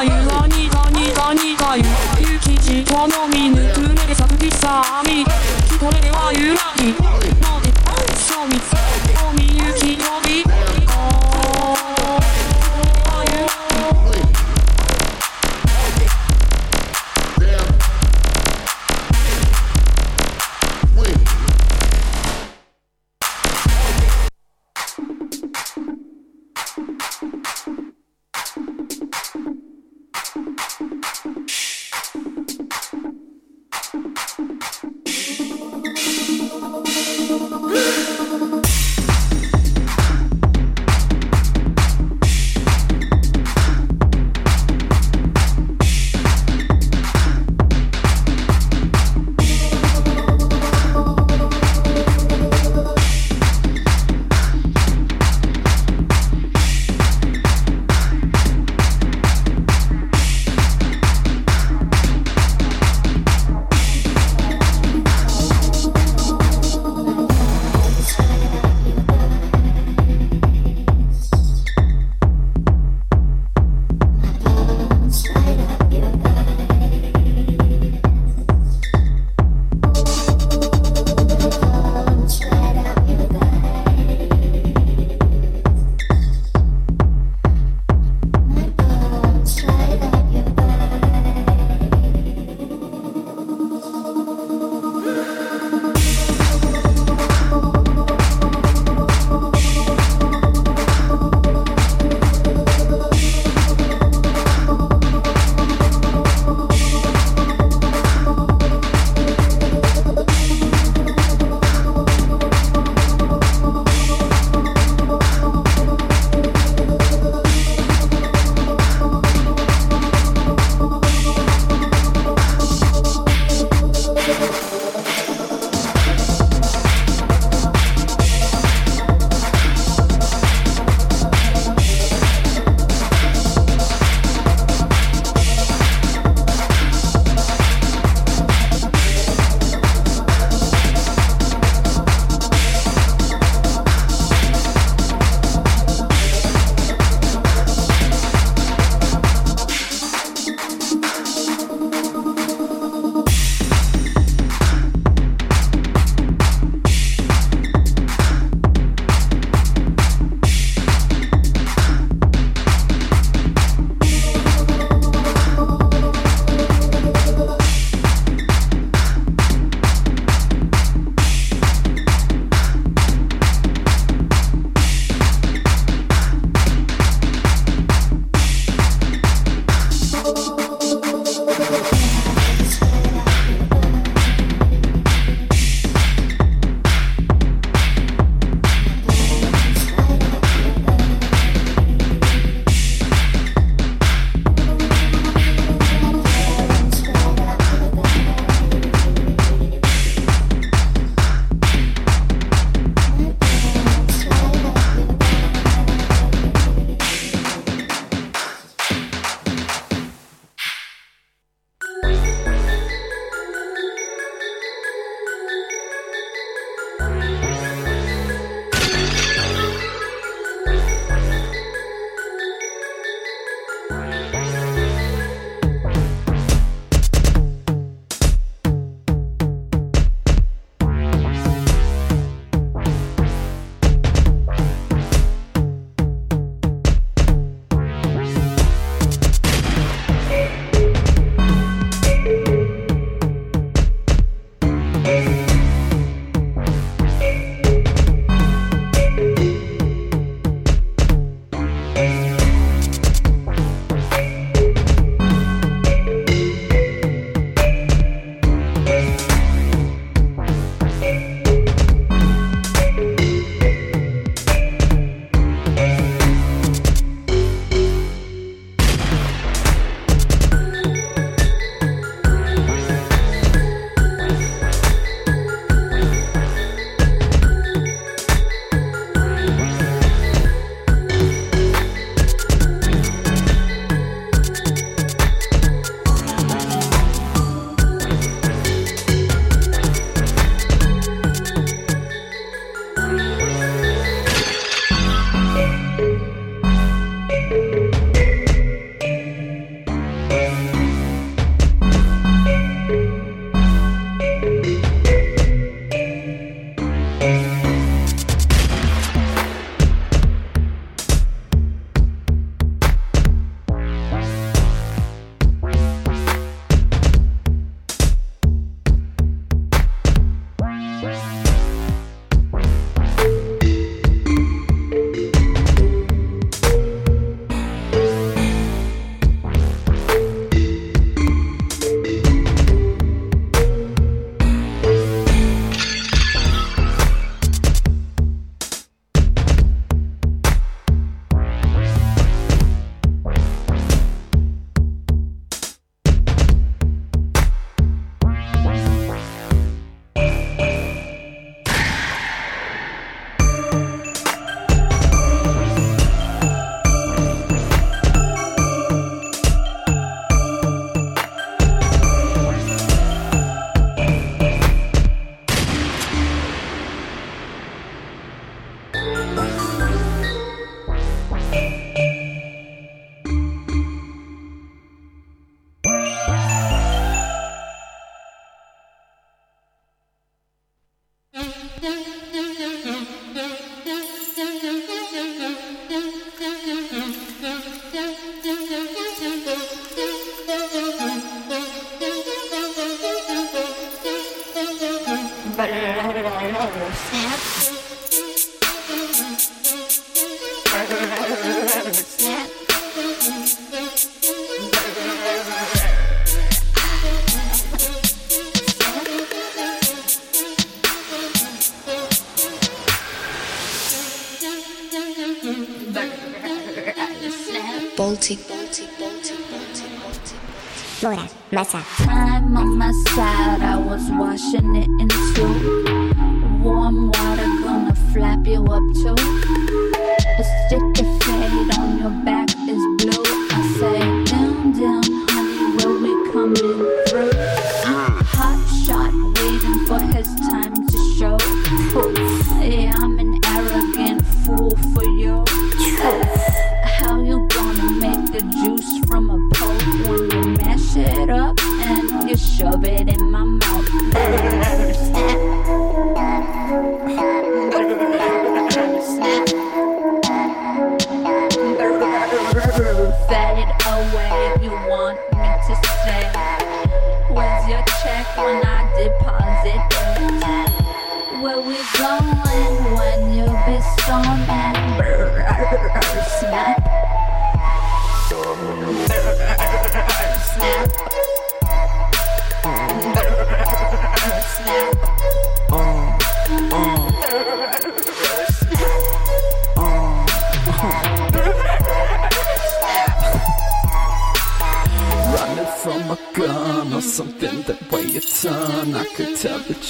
ゆらにがにがにがゆゆきじとのみぬくねでさくきさみきこれではゆらぎ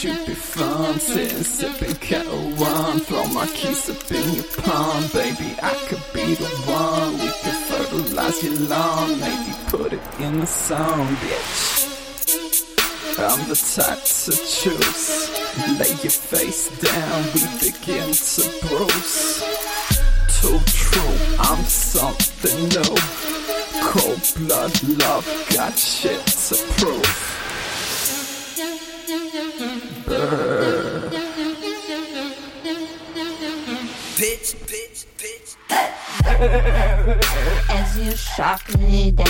you'd be fun. Sitting, sipping kettle one. Throw my keys up in your palm. Baby, I could be the one. We could fertilize your lawn. Maybe put it in the song, bitch. I'm the type to choose. Lay your face down, we begin to bruise. Too true, I'm something new. Cold blood love, got shit to prove. As you shock me down.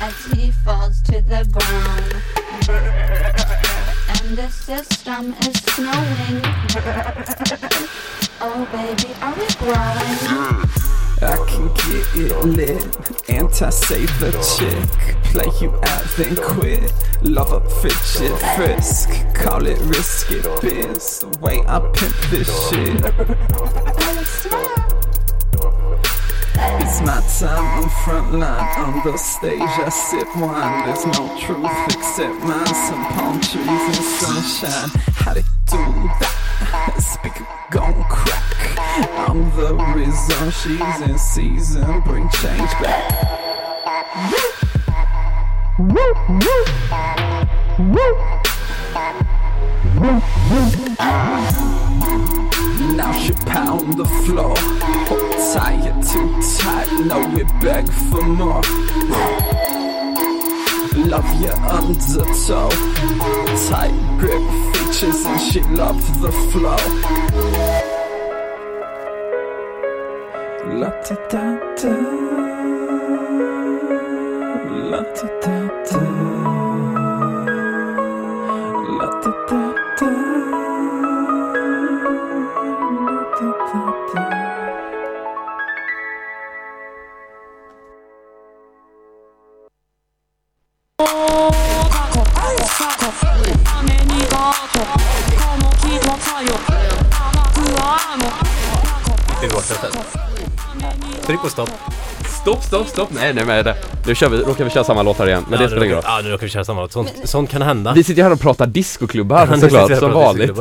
As he falls to the ground. And the system is snowing. Oh baby, are we growing? I can get it lit. Anti-save the chick. Play you out, then quit. Love a fidget frisk. Call it risky biz. The way I pimp this shit. It's my time on front line on the stage. I sip wine. There's no truth except mine. Some palm trees and sunshine. How they do that? Speaker gon' crack. I'm the reason she's in season. Bring change back. Woo, woo, woo, woo, woo. Now she pound the floor. Tight, too tight. No, we beg for more. Love your undertow. Tight grip features, and she love the flow. La da da. La da da. Stopp. Stopp, stopp, stopp! Nej, nej men det. Nu kör vi, råkar vi köra samma låtar igen, men det Ja, spelar nu ingen roll. Ja, nu råkar vi köra samma låt. Sånt, sånt kan hända. Vi sitter ju här och pratar discoklubbar Ja, såklart, här som vanligt.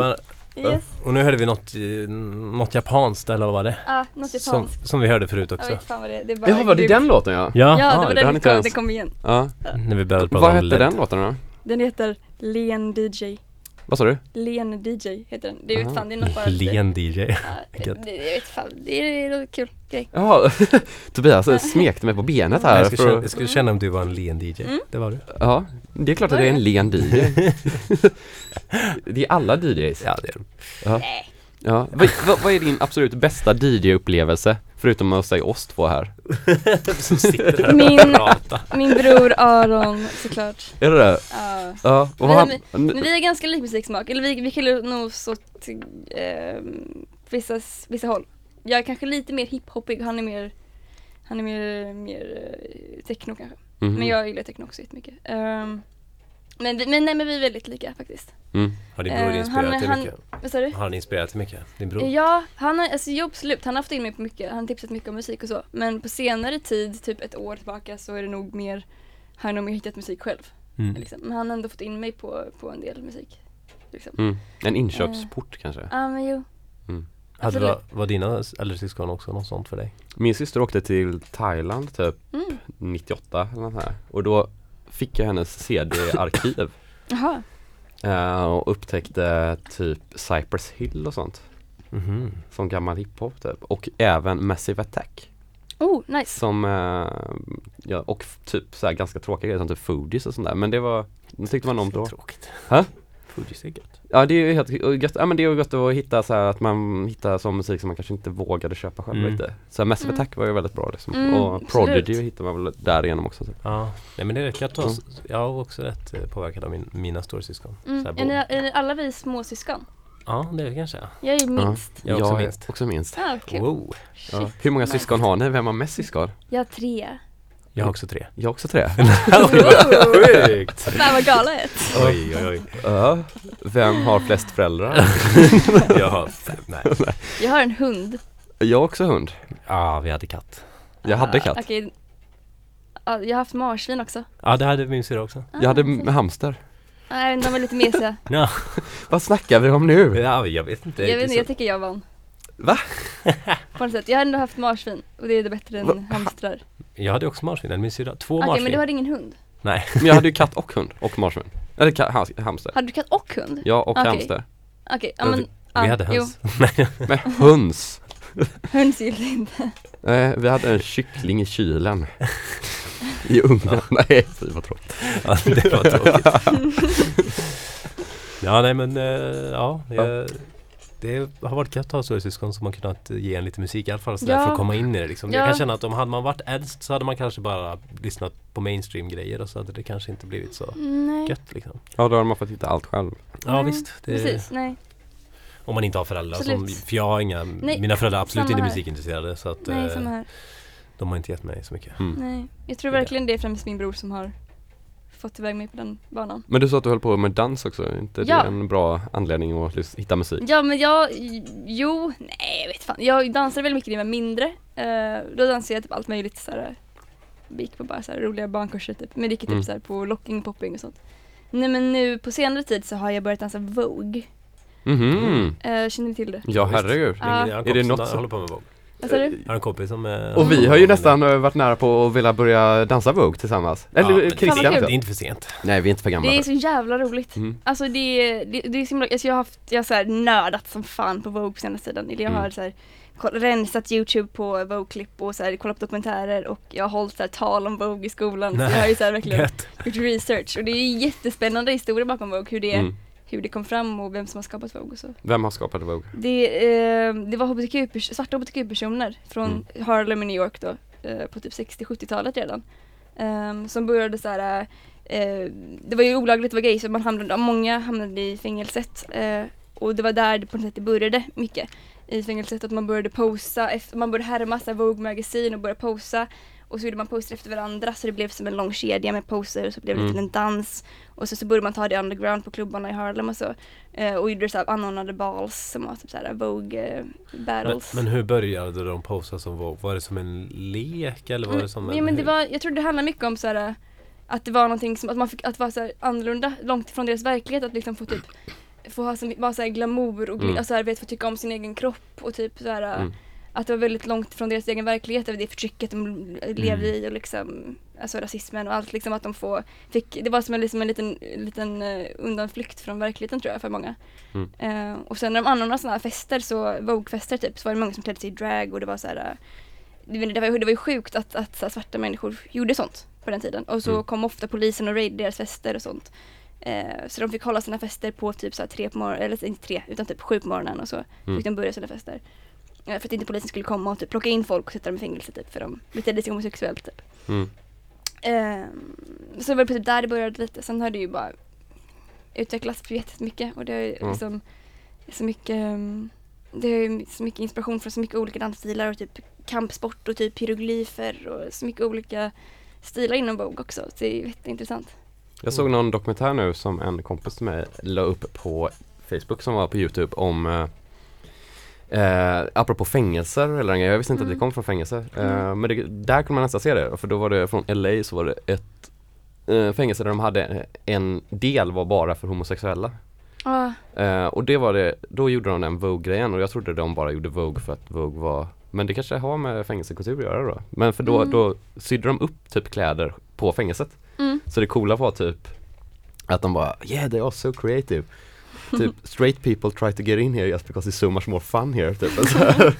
Yes. Och nu hörde vi något, eh, något japanskt eller vad var det? Ja, något Som, japanskt. som vi hörde förut Jag också. vet fan vad det är. Det är bara Jaha, var det den låten ja? Ja, Ja, det Ah, var det den det inte kom, ens- det kom igen. Ja. när vi började prata Vad om hette LED. den låten då? Den heter Len DJ. Vad sa du? Len DJ heter den. Det är Aha. vet fan, det är något bara Len DJ. Ja, det, jag vet fan, det är, är kul grej. Jaha, Tobias smekte mig på benet här. Jag skulle, känna, att- jag skulle känna om du var en len DJ. Mm. Det var du. ja, det är klart att det är en len DJ. det är alla DJs. Ja, det är du. Ja. ja. Vad, vad, vad är din absolut bästa DJ-upplevelse? Förutom att säga oss två här. Min-. Min bror Aron såklart. Är det det? Ja. Ja, och Men- han, Men vi har ganska lik musiksmak, eller vi, vi skiljer nog så åt eh, vissa, vissa håll. Jag är kanske lite mer hiphopig och han är mer Han är mer, mer eh, techno kanske. Mhm. Men jag gillar techno också jättemycket. Um, Men, vi, men nej men vi är väldigt lika faktiskt. Mm. Har din bror Eh, inspirerat han- dig han- mycket? Vad sa du? Har han inspirerat dig mycket? Din bror? Ja, han har, alltså jo absolut, han har haft in mig på mycket, han har tipsat mycket om musik och så. Men på senare tid, typ ett år tillbaka, så är det nog mer, har jag nog mer hittat musik själv. Mm. Liksom. Men han har ändå fått in mig på, på en del musik. Liksom. Mm. En inkörsport kanske. Ja men jo. Hade absolut. var, var dina äldre syskon också något sånt för dig? Min syster åkte till Thailand typ Mm. 98 eller nåt här och då fick jag hennes CD-arkiv Jaha. eh, och upptäckte typ Cypress Hill och sånt Mhm. som gammal hiphop typ och även Massive Attack Oh, nice. som eh, ja, och f- typ så här ganska tråkiga grejer som typ Foodies och sånt där men det var det tyckte man om då. Tråkigt. Hä? Fugees är gött. Ja det är ju helt gött, ja men det är ju gött att hitta så här att man hittar sån musik som man kanske inte vågade köpa själv Mm. lite. Så Massive Mm. Attack var ju väldigt bra liksom. Mm, och absolut. Prodigy hittar man väl därigenom också. Typ. Ja, nej men det är rätt gött. Mm. att- Jag är också rätt eh, påverkad av min, mina storasyskon. Mm. Så Är, ni, är ni alla vi småsyskon? Ja, det är det kanske. Jag är minst. Jag är också minst. Också minst. Ja, kul. Wow. Ja. Hur många syskon har ni? Vem har mest syskon? Jag har tre. Jag har också tre. Jag har också tre. Sjukt! Fan vad galet. Oj, oj, oj. Ja. Vem har flest föräldrar? Jag har fem. Nej. Jag har en hund. Jag har också hund. Ja, vi hade katt. Jag hade Ah, katt. Okej. Ja, jag har haft marsvin också. Ja, det hade min syrra också. Jag hade Ah, hamster. Nej, de var lite mesiga. Ja, Vad snackar vi om nu? ja jag vet inte. Jag vet inte, jag tycker jag vann. Va? På något sätt. Jag har ändå haft marsvin och det är det bättre än Va? hamstrar. Jag hade också marsvin, min syrra. Två Okej, marsvin. men du hade ingen hund? Nej. Men jag hade ju katt och hund och marsvin. Eller ka- ha- hamster. Hade du katt och hund? Ja och Okej. hamster. Okej, ja Men vi, hade höns. Men höns. Höns gillar inte. Eh, vi hade en kyckling i kylen. I ugnen. Nej, fy vad tråkigt. Ja, det var tråkigt. ja, nej men eh, ja. Jag, det har varit gött att ha storasyskon som har kunnat ge en lite musik i alla fall sådär Ja. för att komma in i det liksom. Ja. Jag kan känna att om hade man varit äldst så hade man kanske bara lyssnat på mainstream grejer och så hade det kanske inte blivit så Nej. gött liksom. Ja då har man fått hitta allt själv. Ja Nej, visst. Det, Precis, nej. Om man inte har föräldrar som, för jag har inga, Nej, mina föräldrar är absolut samma inte musikintresserade så att Nej, eh, samma här. de har inte gett mig så mycket. Mm. Nej. Jag tror verkligen det är främst min bror som har fått iväg mig på den banan. Men du sa att du höll på med dans också, är inte Ja. det en bra anledning att hitta musik? Ja men jag, jo, nej jag vet fan. Jag dansade väldigt mycket när jag var mindre. Uh, då dansade jag typ allt möjligt såhär. Gick på bara så här roliga barnkurser typ. Men det gick typ Mm. så här på locking, popping och sånt. Nej men nu på senare tid så har jag börjat dansa Vogue. Mhm. Uh, känner ni till det? Ja herregud. En Är det något som som- håller på med Vogue. Jag har en kompis som eh, Och vi har ju nästan eh, varit nära på att vilja börja dansa Vogue tillsammans. Eller Ja, Christian det. är inte för sent. Nej vi är inte för gamla. Det är så jävla roligt. Mm. Alltså det, det, det är så himla, alltså jag har haft, jag har så här nördat som fan på Vogue på senaste tiden. Eller jag Mm. har så här, rensat Youtube på Vogue-klipp och så här, kollat på dokumentärer och jag har hållit så här, tal om Vogue i skolan. Så jag har ju så här, verkligen Gött. gjort research och det är jättespännande historia bakom Vogue, hur det, Mm. Hur det kom fram och vem som har skapat Vogue och så. Vem har skapat Vogue? Det, eh, det var HBTQ svarta hbtq-personer från Harlem i New York då, eh, på typ 60-70-talet redan. Ehm, som började så här, eh, det var ju olagligt att vara gay så man hamnade, många hamnade i fängelset. Eh, och det var där det på något sätt det började mycket i fängelset, att man började posa, man började härma Vogue magasin och började posa. Och så gjorde man poster efter varandra så det blev som en lång kedja med poser och så blev det Mm. till en dans. Och så, så började man ta det underground på klubbarna i Harlem och så. Eh, och gjorde så här anordnade balls som var typ så här Vogue eh, Men, battles. men hur började de posa som Vogue? Var det som en lek eller var det som en... ja, men det var, jag tror det handlar mycket om så här, att det var någonting som, att man fick, att vara så här annorlunda, långt ifrån deras verklighet, att liksom få typ få ha så, vara så här glamour och Mm. alltså, här, vet, få tycka om sin egen kropp och typ så här, Mm. Att det var väldigt långt från deras egen verklighet, över det förtrycket de levde Mm. i och liksom, alltså rasismen och allt liksom att de får, fick, det var som en, liksom en liten, liten uh, undanflykt från verkligheten tror jag för många. Mm. Eh, och sen när de anordnade sådana här fester, så Vogue-fester typ, så var det många som klädde sig i drag och det var så här. eh, det, var- det, var, ju- sjukt att, att här, svarta människor gjorde sånt på den tiden. Och så Mm. kom ofta polisen och raidade deras fester och sånt. Eh, så de fick hålla sina fester på typ så tre på morgonen, eller inte tre, utan typ sju på morgonen och så Mm. fick de börja sina fester. Eh, för att inte polisen skulle komma och typ plocka in folk och sätta dem i fängelse typ för de betedde sig homosexuellt typ. Mm. Ehm, så det var typ där det började lite. Sen har det ju bara utvecklats jättemycket och det är ju Ja. liksom så mycket um, det är ju så mycket inspiration från så mycket olika dansstilar och typ kampsport och typ hieroglyfer och så mycket olika stilar inom Vogue också. Så det är jätteintressant. Jag såg någon dokumentär nu som en kompis till mig la upp på Facebook som var på Youtube om eh, apropå fängelser eller jag visste inte att det Mm. kom från fängelser. Eh, Mm. men det, där kunde man nästan se det, för då var det från LA så var det ett eh, fängelse där de hade en del var bara för homosexuella. Ja, Eh, och det var det, då gjorde de den Vogue-grejen och jag trodde de bara gjorde Vogue för att Vogue var Men det kanske har med fängelsekultur att göra då. Men för då, Mm. då sydde de upp typ kläder på fängelset. mm. Så det coola var typ att de bara Yeah they are so creative Typ straight people try to get in here just because it's so much more fun here typ. Och så, här.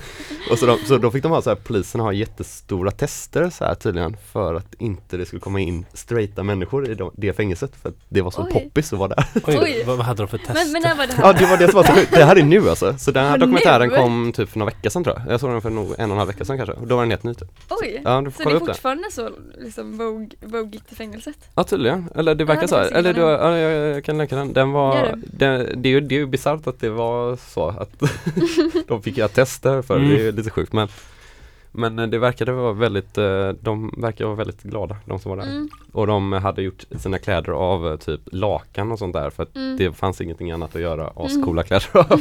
och så, de, så då fick de ha så här, polisen ha jättestora tester så här tydligen för att inte det skulle komma in straighta människor i de, det fängelset för att det var så Oj. poppis att vara där. Oj, Oj. Vad, vad hade de för tester? Men, men när var det här? Ja det var det som var så sjukt. Det här är nu alltså. Så den här Men dokumentären nu? kom typ för några veckor sedan tror jag. Jag såg den för nog en och en halv vecka sedan kanske. Och då var den helt ny typ. Oj! Ja du får så det är fortfarande så liksom Vogue, Vogue gick till fängelset? Ja tydligen, eller det verkar det så. finns Eller du, ja, jag, jag kan länka den. Den var, den, det, är ju, det är bisarrt att det var så att de fick göra tester för Mm. det är ju lite sjukt men Men det verkade vara väldigt, eh, de verkar vara väldigt glada de som var där. Mm, Och de hade gjort sina kläder av eh, typ lakan och sånt där för att mm. det fanns ingenting annat att göra ascoola kläder av.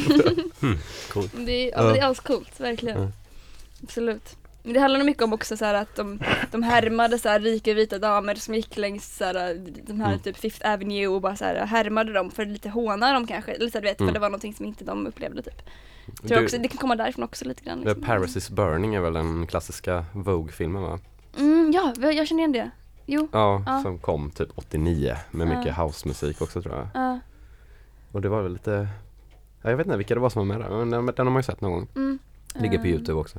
Coolt. Det är, ja, det är ascoolt, verkligen. Absolut. Men det handlar nog mycket om också så att de, de härmade så här rika vita damer som gick längs så här, de här Mm. typ Fifth Avenue och bara så här härmade dem för att lite håna dem kanske. Eller så här, du vet, Mm. för det var någonting som inte de upplevde typ. Tror jag också, det kan komma därifrån också lite grann. Liksom. Paris is burning är väl den klassiska Vogue-filmen va? Mm, ja, jag känner igen det. Jo. Ja, Ja. som kom typ 89 med Ja. mycket housemusik också tror jag. Ja, Och det var väl lite ja, Jag vet inte vilka det var som var med där, men den, den har man ju sett någon gång. mm. Ligger på Ehm, Youtube också.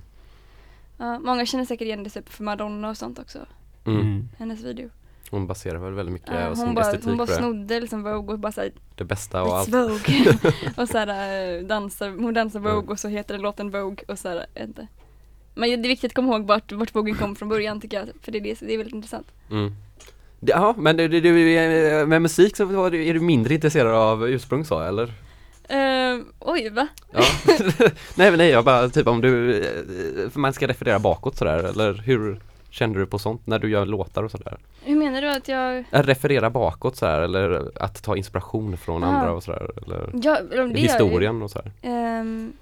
Ja, många känner säkert igen det typ för Madonna och sånt också. Mm. Mm. Hennes video. Hon baserar väl väldigt mycket Ja, av sin hon, bara, estetik hon bara på det. snodde liksom Vogue och bara såhär Det bästa och allt. Vogue. och så här, eh, dansar, hon dansar Mm. Vogue och så heter den låten Vogue och så här, jag vet inte. Men det är viktigt att komma ihåg vart, vart Vogue kom från början tycker jag, för det är, det, det är väldigt intressant. Mm. Ja, men du, du, du, med musik så är du mindre intresserad av ursprung så eller? Uh, oj, va? Ja. nej men nej, jag bara typ om du, eh, för man ska referera bakåt sådär eller hur kände du på sånt när du gör låtar och sådär? Hur menar du att jag, Att referera bakåt sådär eller att ta inspiration från Ah. andra och sådär eller ja, det historien och sådär? Ehm,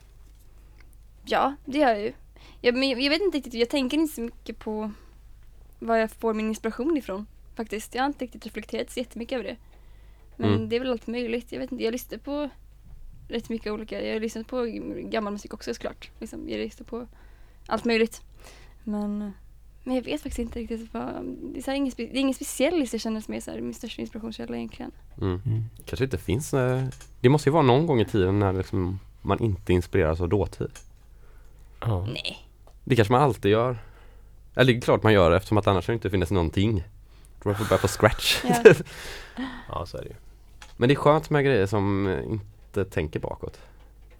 ja, det gör jag ju. Jag, men jag, jag vet inte riktigt, jag tänker inte så mycket på var jag får min inspiration ifrån faktiskt. Jag har inte riktigt reflekterat så jättemycket över det. Men Mm. det är väl allt möjligt. Jag vet inte, jag lyssnar på rätt mycket olika, jag har lyssnat på gammal musik också såklart. Liksom, jag lyssnar på allt möjligt. Men, men jag vet faktiskt inte riktigt vad, det är, så här, ingen, spe, det är ingen speciell lista jag känner som är så här, min största inspirationskälla egentligen. Mm. Mm. Kanske inte finns, eh, det måste ju vara någon gång i tiden när liksom man inte inspireras av dåtid. Ja. Nej. Det kanske man alltid gör. Eller det är klart man gör det eftersom att annars inte finns någonting. Då får man börja på scratch. Ja. ja, så är det ju. Men det är skönt med grejer som eh, inte tänker bakåt.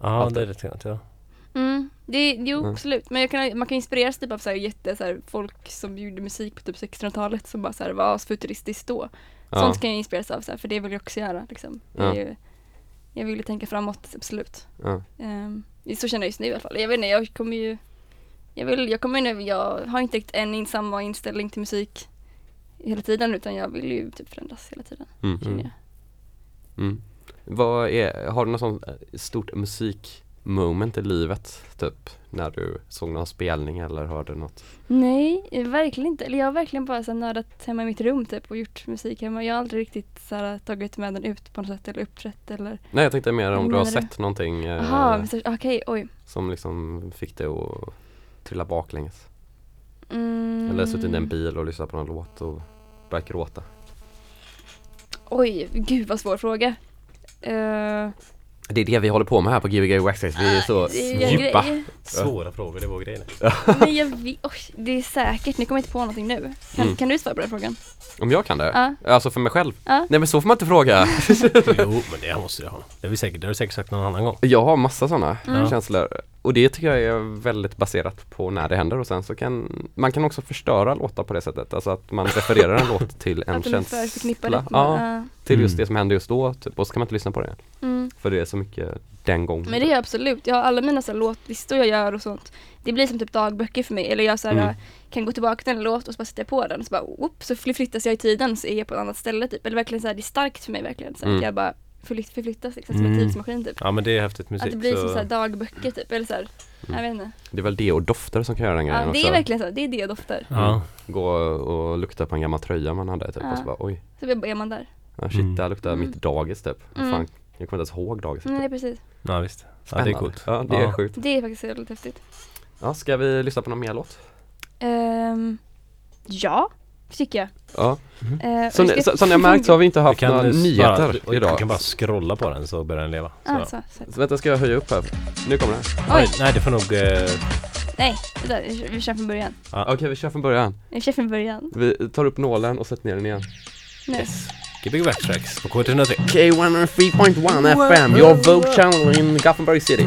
Ja, Allt det är rätt skönt ja. Mm, det, jo Mm. absolut. Men jag kan, man kan inspireras typ av så här, jätte, så här, folk som gjorde musik på typ 1600-talet som bara så här, var futuristiskt då. Ja. Sånt kan jag inspireras av, så här, för det vill jag också göra. Liksom. Ja. ju, jag vill ju tänka framåt, absolut. Ja. Um, så känner jag just nu i alla fall. Jag vet inte, jag kommer ju jag, vill, jag, kommer, nu- jag har inte riktigt en in, samma inställning till musik hela tiden utan jag vill ju typ förändras hela tiden. Mm. Känner jag. Mm. Vad är, har du något sånt eh, stort musikmoment i livet? Typ när du såg någon spelning eller hörde något? Nej, eh, verkligen inte. Eller jag har verkligen bara så nördat hemma i mitt rum typ och gjort musik hemma. Jag har aldrig riktigt så här, tagit med den ut på något sätt eller uppträtt eller Nej jag tänkte mer om du har du? sett någonting eh, men så- okej, oj. som liksom fick dig att trilla baklänges. Mm. Eller suttit i en bil och lyssnat på någon låt och börjat gråta. Oj, gud vad svår fråga. Eh, Det är det vi håller på med här på Gbg Waxxax. Vi är så det är djupa. grejer. Svåra frågor, det var grejen. Nej, jag vet, oj, det är säkert, ni kommer inte på någonting nu. Kan, Mm. kan du svara på den frågan? Om jag kan det? Ja. Alltså för mig själv? Ja. Nej men så får man inte fråga. jo, men det måste jag ha. Det har vi säkert, det har du säkert sagt någon annan gång. Jag har massa sådana Mm. känslor. Och det tycker jag är väldigt baserat på när det händer och sen så kan man kan också förstöra låtar på det sättet. Alltså att man refererar en låt till en känsla. Ja, till just Mm. det som hände just då typ, och så kan man inte lyssna på det. Mm. För det är så mycket den gången. Men det är jag absolut. Jag har alla mina så här, låtlistor jag gör och sånt. Det blir som typ dagböcker för mig. Eller jag så här, Mm. kan gå tillbaka till en låt och så bara sätter jag på den. Så bara, whoop, så flyttas jag i tiden så är jag på ett annat ställe typ. Eller verkligen så här, det är starkt för mig verkligen. Så Mm. att jag bara förflyttas liksom, som en Mm. tidsmaskin typ. Ja men det är häftigt musik. Att det blir så... som så här, dagböcker typ. Eller så här, jag vet inte. Det är väl det och dofter som kan göra den grejen Ja, det också. är verkligen så. Det är det dofter. Ja. Gå och lukta på en gammal tröja man hade typ Ja. och så bara oj, Så är man där. ja, shit Mm. det här luktar Mm. mitt dagis typ. Mm. Fan, jag kommer inte ens ihåg dagis. Nej precis. ja visst. Ja det är coolt. Ja det är Ja. sjukt. Det är faktiskt väldigt häftigt. Ja, ska vi lyssna på någon mer låt? Ehm, ja, tycker jag. Ja. Uh, Som, ni- som, ni har märkt så har vi inte haft några bara, nyheter du, idag. Du kan bara scrolla på den så börjar den leva. Så. Ah, så, så. Vänta, ska jag höja upp här? Nu kommer den. Oj, Nej det får nog... Eh, nej, vi kör- från början. Okej, vi kör från början. Vi kör från början. Vi tar upp nålen och sätter ner den igen. Nu. yes. Gbg Backtracks på K103. K103.1 FM, your vote channel in Gothenburg City.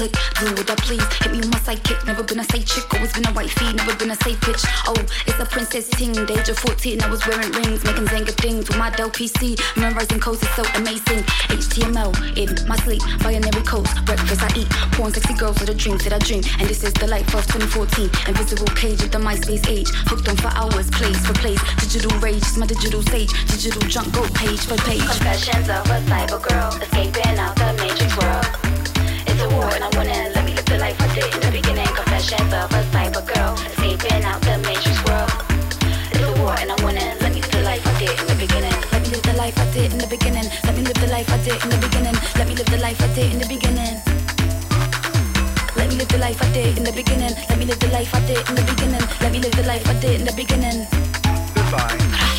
Click, do what I please. Hit me with my sidekick, never been a side chick, always been a white fee, never been a safe bitch. Oh, it's a princess ting. The age of 14, I was wearing rings, making Zanga things with my Dell PC. Memorizing codes is so amazing. HTML in my sleep, binary codes. Breakfast I eat, porn sexy girls are the dreams that I dream. And this is the life of 2014. Invisible cage of the MySpace age. Hooked on for hours, place for place. Digital rage is my digital stage. Digital junk, go page for page. Confessions of a cyber girl, escaping out the matrix world. War and winning. Let me live the life I did in the beginning. A cyber girl, escaping out the matrix world. It's a war and winning. Let me live the life I in the beginning. Let me live the life I in the beginning. Let me live the life I in the beginning. Let me live the life I in the beginning. Let me live the life I life I did in the beginning. Let me live the life I did in the beginning. Goodbye.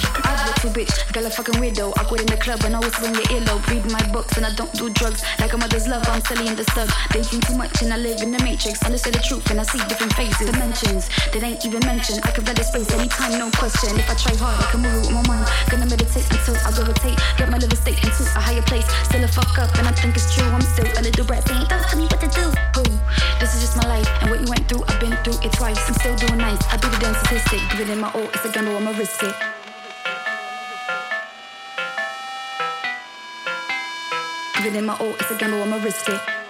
I too bitch, girl a fucking weirdo. Awkward in the club and I always swing your earlobe. Read my books and I don't do drugs. Like a mother's love, I'm silly in the sub. They think too much and I live in the matrix. Understand the truth and I see different faces. Dimensions that ain't even mentioned. I can read the space anytime, no question. If I try hard, I can move it with my mind. Gonna meditate until I go gravitate. Get my living state into a higher place. Still a fuck up and I think it's true. I'm still a little brat don't tell me what to do. Ooh, this is just my life and what you went through, I've been through it twice. I'm still doing nice. I do the damn statistic. Give it in my all, it's a gamble, I'ma risk it. Within my all, it's a gamble, I'm a risk it.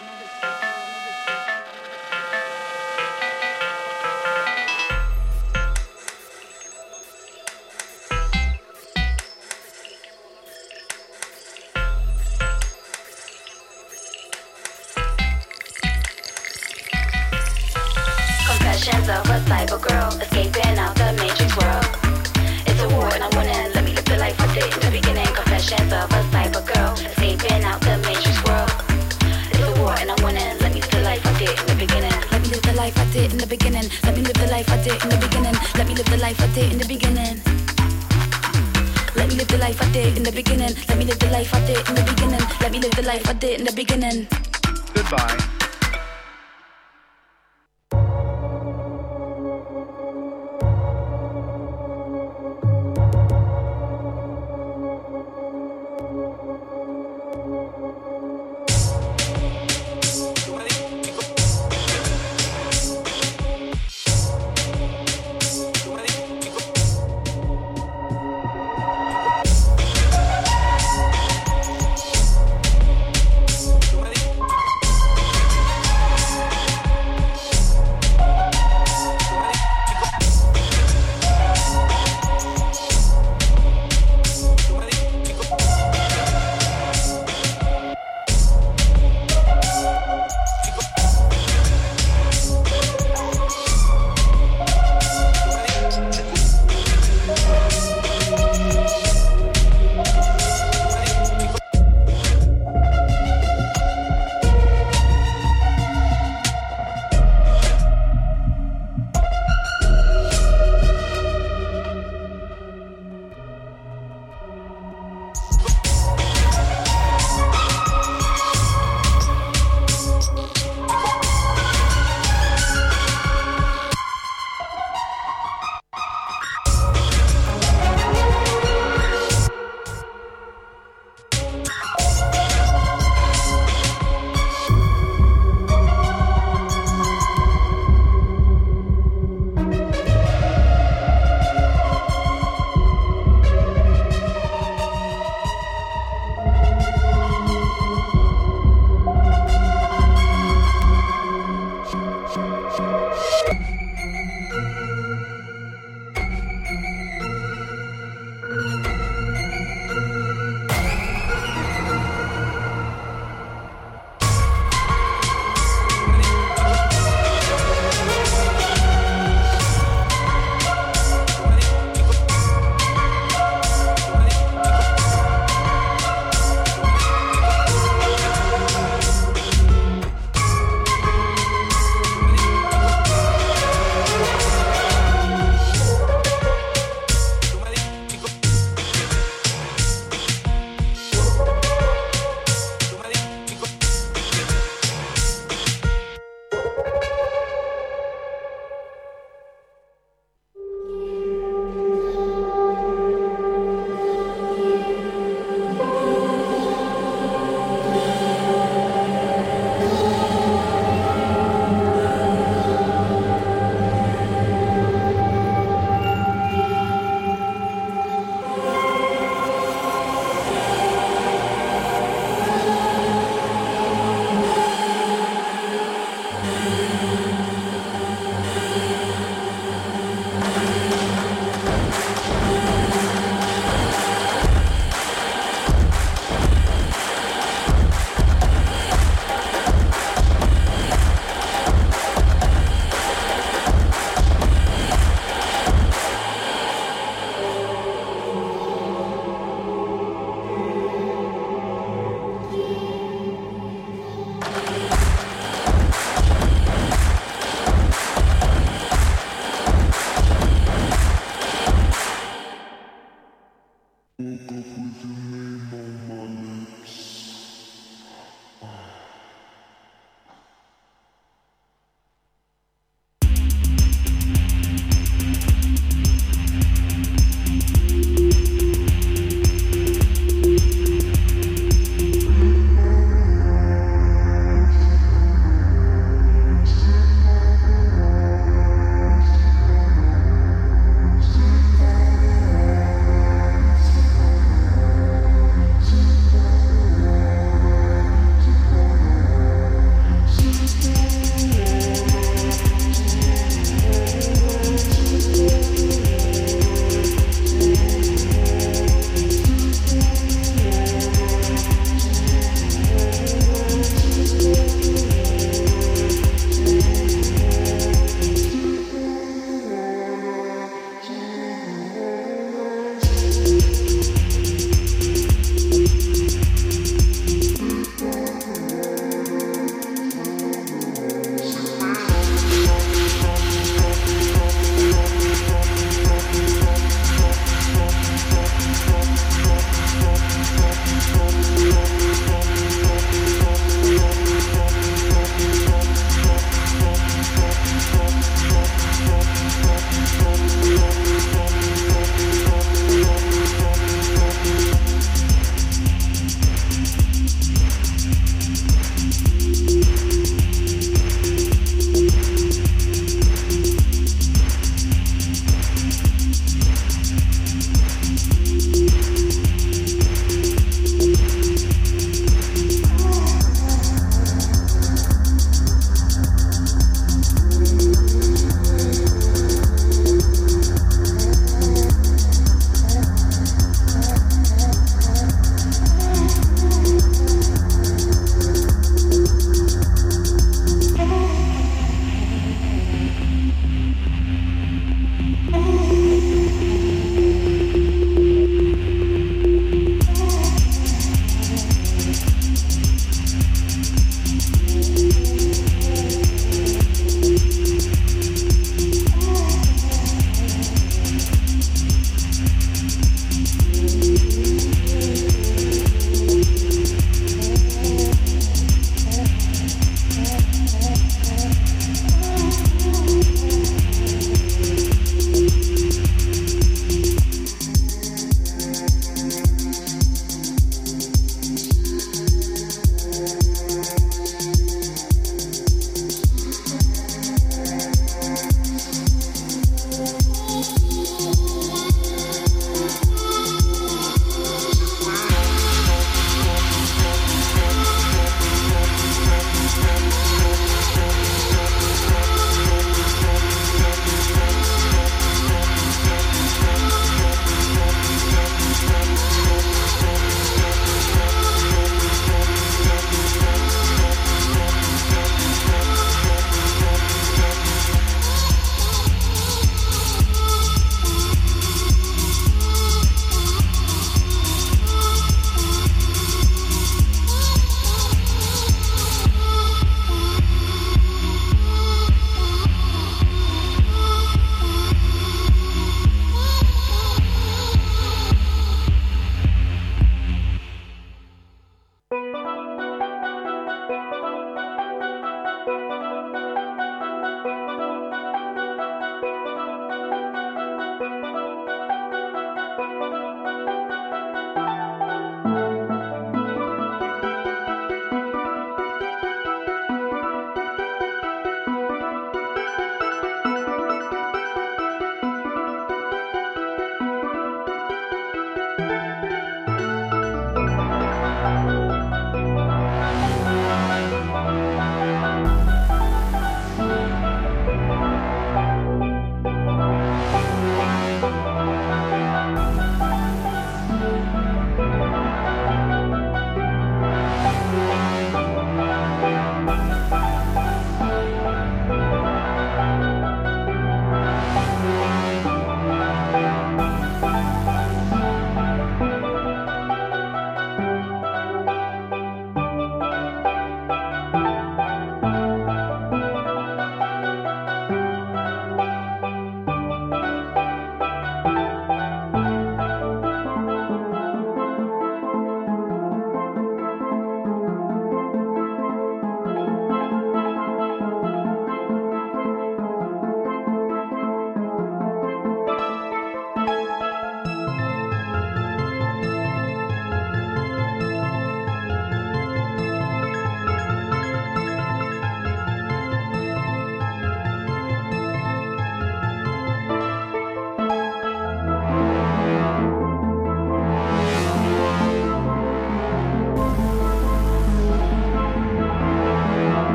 The beginning. Let me live the life I did in the beginning. Let me live the life I did in the beginning. Let me live the life I did in the beginning. Let me live the life I did in the beginning. Let me live the life I did in the beginning. Let me live the life I did in the beginning. Goodbye.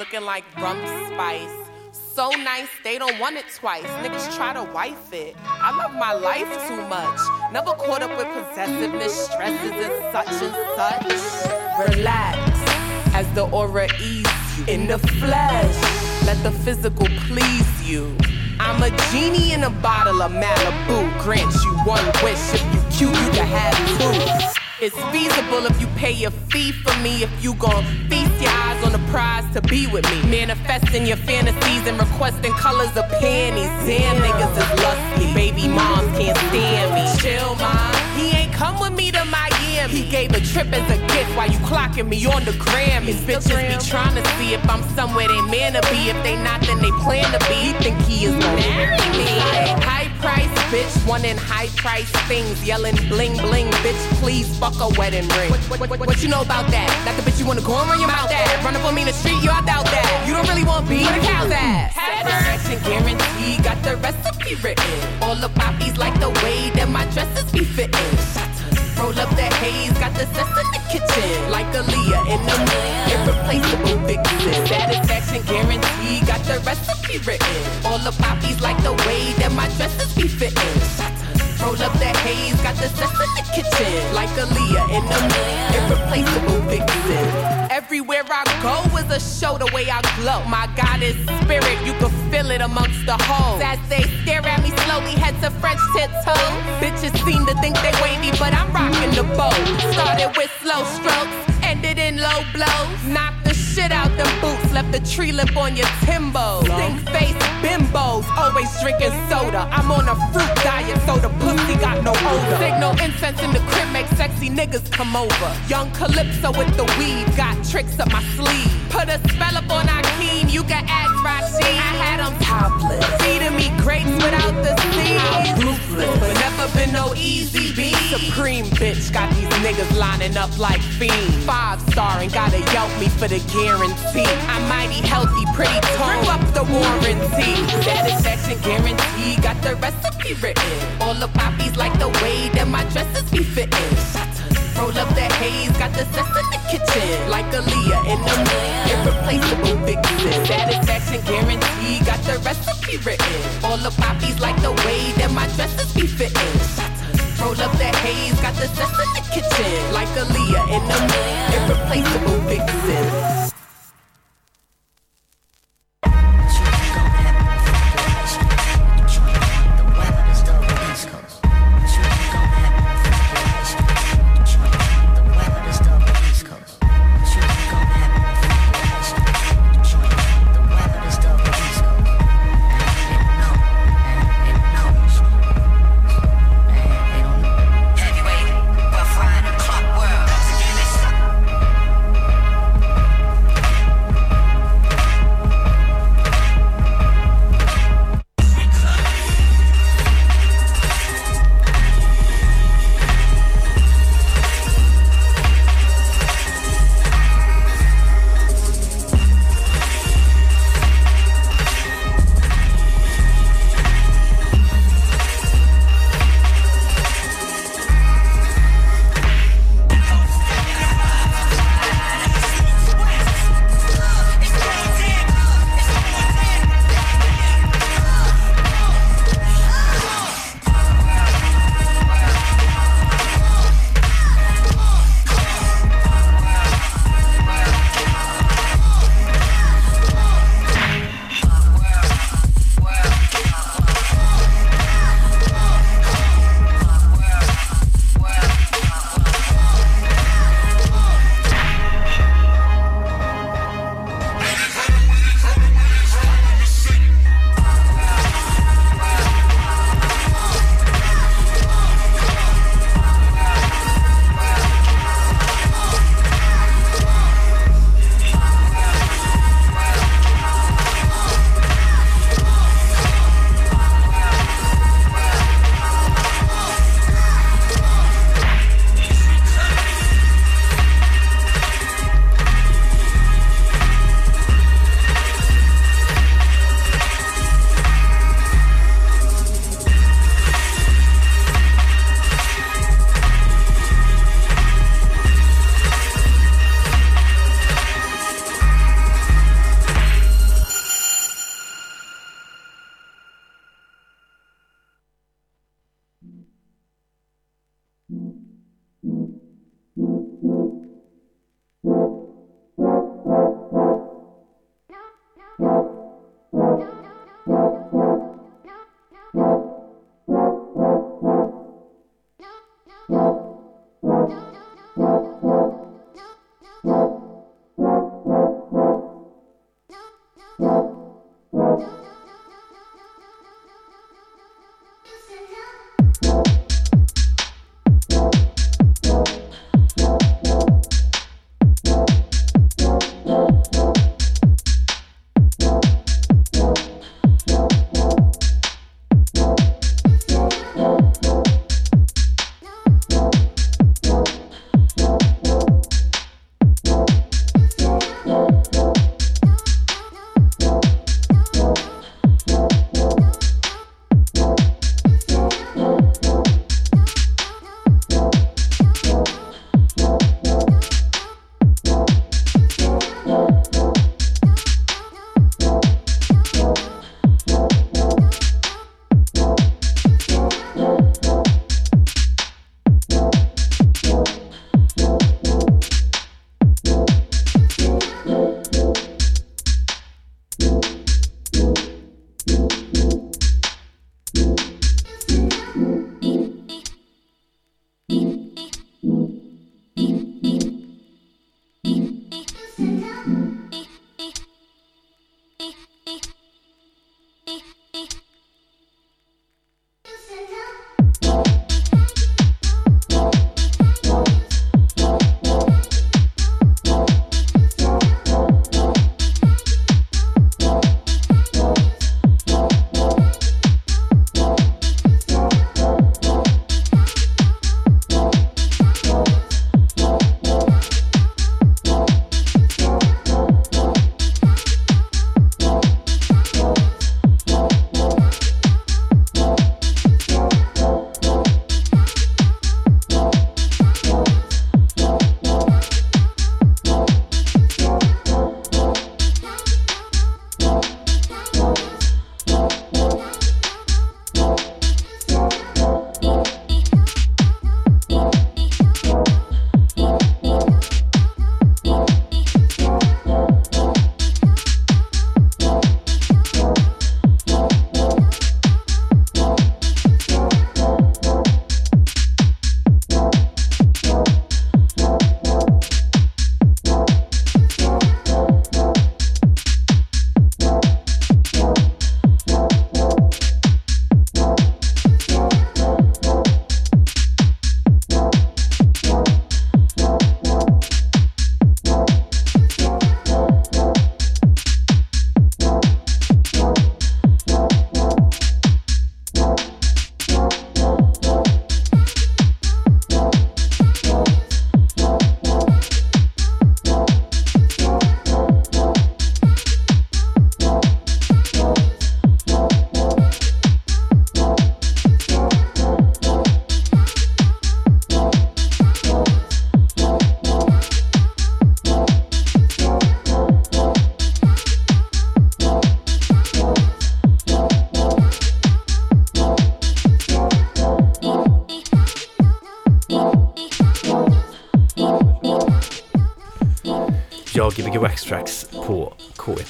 Looking like rum spice. So nice, they don't want it twice. Niggas try to wife it. I love my life too much. Never caught up with possessiveness, stresses, and such and such. Relax as the aura ease you in the flesh. Let the physical please you. I'm a genie in a bottle of Malibu. Grant you one wish. If you cute, you can have two. It's feasible if you pay a fee for me. If you gon' feast your eyes on the prize to be with me. Manifesting your fantasies and requesting colors of panties. Damn, niggas is lusty. Baby moms can't stand me. Chill, mom. He ain't come with me to Miami. He gave a trip as a gift while you clocking me on the gram. These bitches be trying to see if I'm somewhere they man to be. If they not, then they plan to be. He think he is gonna me. Price, bitch, wanting high price things. Yelling bling bling, bitch, please fuck a wedding ring. What, what, what, what you know about that? Not the bitch you wanna go and run your mouth at. Up on me in the street, yo, I doubt that. You don't really want beef. Where the cow's at? Satisfaction guarantee, got the recipe written. All the poppies like the way that my dresses be fitting. Roll up the haze, got the cess in the kitchen. Like Aaliyah in the mood, irreplaceable vixen. Satisfaction guarantee, got the recipe written. All the poppies like the way that my dresses be fitting. Roll up the haze, got the cess in the kitchen. Like Aaliyah in the mood, irreplaceable vixen. Everywhere I go is a show the way I glow. My goddess spirit, you can feel it amongst the hoes. As they stare at me slowly, head to French tiptoe. Bitches seem to think they wavy, but I'm rocking the boat. Started with slow strokes, ended in low blows. Knocked the shit out them boots, left the tree lip on your timbo. Think face bimbos, always drinking soda. I'm on a fruit diet, so the pussy got no odor. Signal incense in the crib, make sexy niggas come over. Young Calypso with the weed, got tricks up my sleeve. Put a spell up on Akeem, you can ask Rashid. I had them topless, feeding me grapes without the seeds. I'm ruthless, but never been no easy beat. Supreme bitch, got these niggas lining up like fiends. Five star and gotta yelp me for the guarantee. I'm mighty healthy, pretty tone. up the warranty. Satisfaction guarantee, got the recipe written. All the poppies like the way that my dresses be fitting. Roll up the haze, got the cess in the kitchen. Like Aaliyah in the mood, irreplaceable vixen. Satisfaction guarantee, got the recipe written. All the poppies like the way that my dresses be fitting. Roll up the haze, got the cess in the kitchen. Like Aaliyah in the mood, irreplaceable vixen.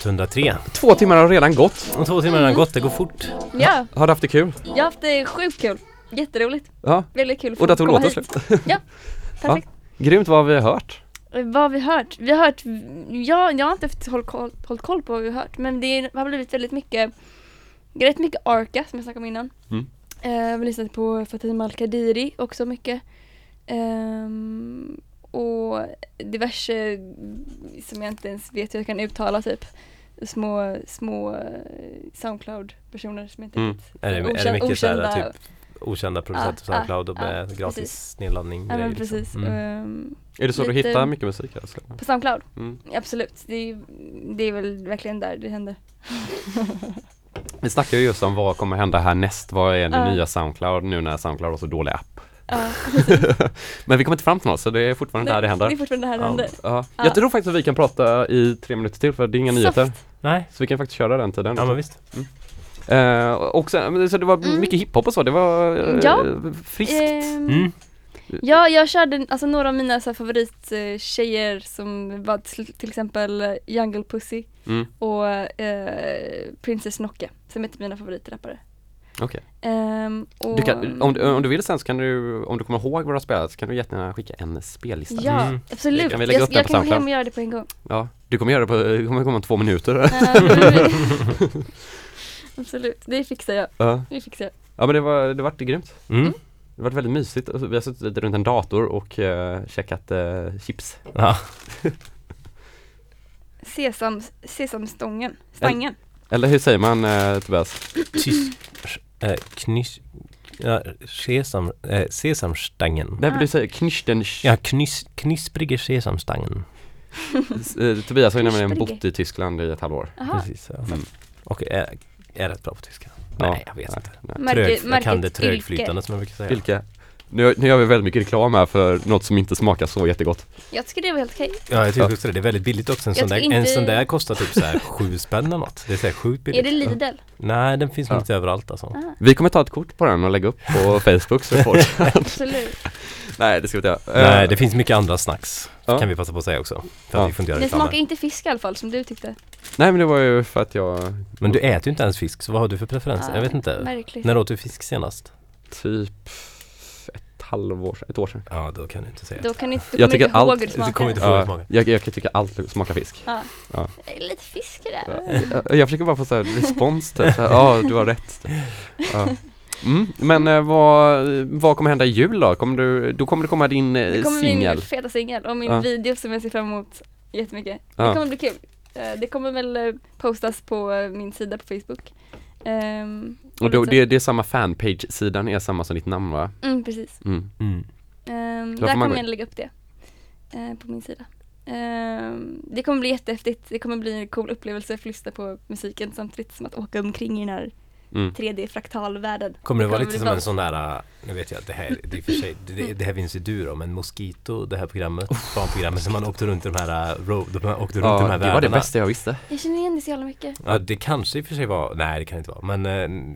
K103. Två timmar har redan gått. Och två timmar har redan gått, det går fort. Ja, Har du haft det kul? jag har haft det sjukt kul. Jätteroligt. Ja. Väldigt kul att Och där få tog komma låten hit. slut. Ja, perfekt. Grymt, vad har vi hört? Eh, Vad har vi hört? Vi har hört, ja, jag har inte haft håll koll, hållit koll på vad vi har hört men det har blivit väldigt mycket, rätt mycket Arca som jag snackade om innan. Mm. Eh, vi lyssnade på Fatima Al-Qadiri också mycket. Ehm, och diverse som jag inte ens vet hur jag kan uttala typ. Små, små eh, Soundcloud-personer som inte Mm. Är det, är det Okända- mycket såhär okända- typ okända producenter på Soundcloud och ja, med ja, gratis precis. nedladdning Ja grejer, men precis. liksom. Mm. Ehm, Är det så du hittar mycket musik? Alltså? på Soundcloud? Mm. Absolut. Det är, det är väl verkligen där det händer. Vi snackar ju just om vad kommer hända härnäst. Vad är det Ja. nya Soundcloud nu när Soundcloud har så dålig app? Ja, Men vi kommer inte fram till något så det är fortfarande där det händer. Det är fortfarande där det Ja. händer. Ja. Ja. Jag tror faktiskt att vi kan prata i tre minuter till för det är inga Soft. nyheter. Nej, Så vi kan faktiskt köra den tiden. ja men visst. Eh, och sen, så det var Mm. mycket hiphop och så, det var eh, Ja. friskt. Ehm, Mm. Ja, jag körde alltså några av mina så här, favorittjejer som var till, exempel Jungle Pussy Mm. och eh, Princess Nocke som är mina favoritrappare. Okej. Ehm, och, Du kan, om, du, om du vill sen så kan du, om du kommer ihåg vad du har spelat så kan du jättegärna skicka en spellista. Ja, Mm. absolut. Kan jag den jag på kan gå hem och göra det på en gång. Ja, du kommer göra det på, det kommer komma om två minuter. Ehm, absolut, det fixar jag. ja. Det fixar jag. ja men det var, det vart grymt. Mm. Det var väldigt mysigt. Alltså, Vi har suttit runt en dator och uh, checkat eh, chips. Ja. Sesam, sesamstången, stangen. Eller hur säger man uh, Tobias? Tysk, äh, knyss, ja, sesam, äh, sesamstangen. Nej men du säger knisten. Ja, knyss, knisprige sesamstangen. Eh, Tobias har ju nämligen Knusprige. bott i Tyskland i ett halvår. Jaha. Precis, ja. Mm. Och är, är rätt bra på tyska. Ja. Nej, jag vet inte. Trög, jag kan det trögflytande som jag brukar säga. Vilka? Nu, nu gör vi väldigt mycket reklam här för något som inte smakar så jättegott. Jag tycker det var helt okej. Ja, jag tycker Ja. också det. Det är väldigt billigt också. En, sån där, tycker en inte- sån där kostar typ så här sju spänn eller något. Det är så här sjukt billigt. Är det Lidl? Nej, den finns Ja. inte överallt alltså. Ah, Vi kommer ta ett kort på den och lägga upp på Facebook så folk absolut. Nej det ska vi inte göra. Nej, Eh, det finns mycket andra snacks. Ja. Kan vi passa på att säga också. För Ja. att vi får inte göra Det smakar inte fisk i alla fall som du tyckte. Nej men det var ju för att jag Men du äter ju inte ens fisk, så vad har du för preferenser? Ah, jag vet inte. Märkligt. När åt du fisk senast? typ halvår sedan, ett år sedan. Ja, då kan du inte säga. Då kan du inte, Jag du kommer tycker inte ihåg allt- hur det du kommer smakar. inte ihåg. hur det Ja, smakar. jag, jag kan tycka allt smakar fisk. Ja. Ja. Det Lite fisk i det. Jag, jag försöker bara få så här respons typ. så här, Ja, du har rätt. Ja. Mm. Men eh, vad, vad kommer hända i jul då? Kommer du, då kommer det komma din Det eh, kommer singel? min feta singel och min Ja. video som jag ser fram emot jättemycket. Ja. Det kommer bli kul. Eh, Det kommer väl eh, postas på min sida på Facebook. Ehm, Och då, det, det är samma fanpage-sidan är samma som ditt namn va? Mm, precis. Mm. Mm. Får där man kommer jag lägga upp det eh, på min sida. Ehm, det kommer bli jättehäftigt. Det kommer bli en cool upplevelse att lyssna på musiken samtidigt som att åka omkring i den här Mm. 3D-fraktalvärlden. Kommer det vara kommer lite som bra. en sån där, äh, nu vet jag, det här, det, för sig, det, det här finns ju du då, men Mosquito, det här programmet, barnprogrammet som man åkte runt i de här, uh, road, de åkte runt i de Ja, här det var det världarna. bästa jag visste. Jag känner igen det så jävla mycket. Ja, det kanske i och för sig var, nej det kan det inte vara, men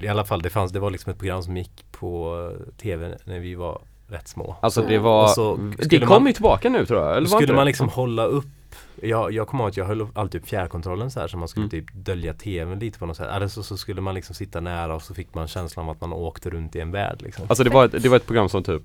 eh, i alla fall det fanns, det var liksom ett program som gick på tv när vi var rätt små. Alltså det Ja. var, det skulle kom man- ju tillbaka nu tror jag, eller skulle man det? liksom hålla upp jag, jag kommer ihåg att jag höll alltid upp fjärrkontrollen så här så man skulle Mm. typ dölja tvn lite på något sätt. Eller så, så skulle man liksom sitta nära och så fick man känslan av att man åkte runt i en värld liksom. Alltså det var, ett, det var ett program som typ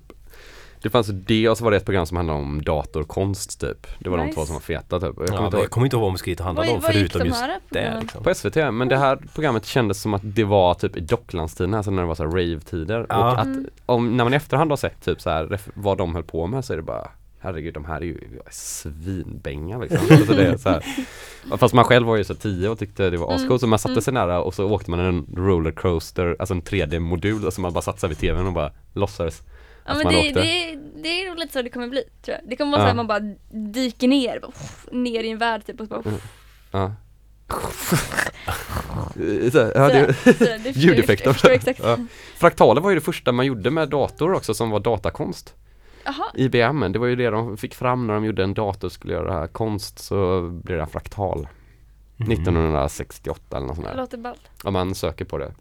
Det fanns det och så var det ett program som handlade om datorkonst typ Det var de Nice. två som var feta typ Jag kommer Ja, inte jag ihåg. kommer inte ihåg vad Mosquito handlade om förutom de just det liksom. På SVT, men det här programmet kändes som att det var typ i Docklandstiden, alltså när det var så rave-tider Ja. och att Mm. om, när man i efterhand har sett typ så här vad de höll på med så är det bara Herregud de här är ju svinbänga liksom. alltså det är så här. Fast man själv var ju så tio och tyckte det var Mm. ascoolt så man satte Mm. sig nära och så åkte man en rollercoaster, alltså en 3D-modul och så man bara satte sig vid tvn och bara låtsades Ja att men det, det, det är nog lite så det kommer bli tror jag. Det kommer vara Ja. så här man bara dyker ner, bara, ner i en värld typ och så bara, Mm. Ja. Så det, ljudeffekter. Fraktaler var ju det första man gjorde med dator också som var datakonst. IBM, det var ju det de fick fram när de gjorde en dator och skulle göra konst så blev det en fraktal. Mhm. 1968 eller något sånt det där. låter ballt. Om man söker på det.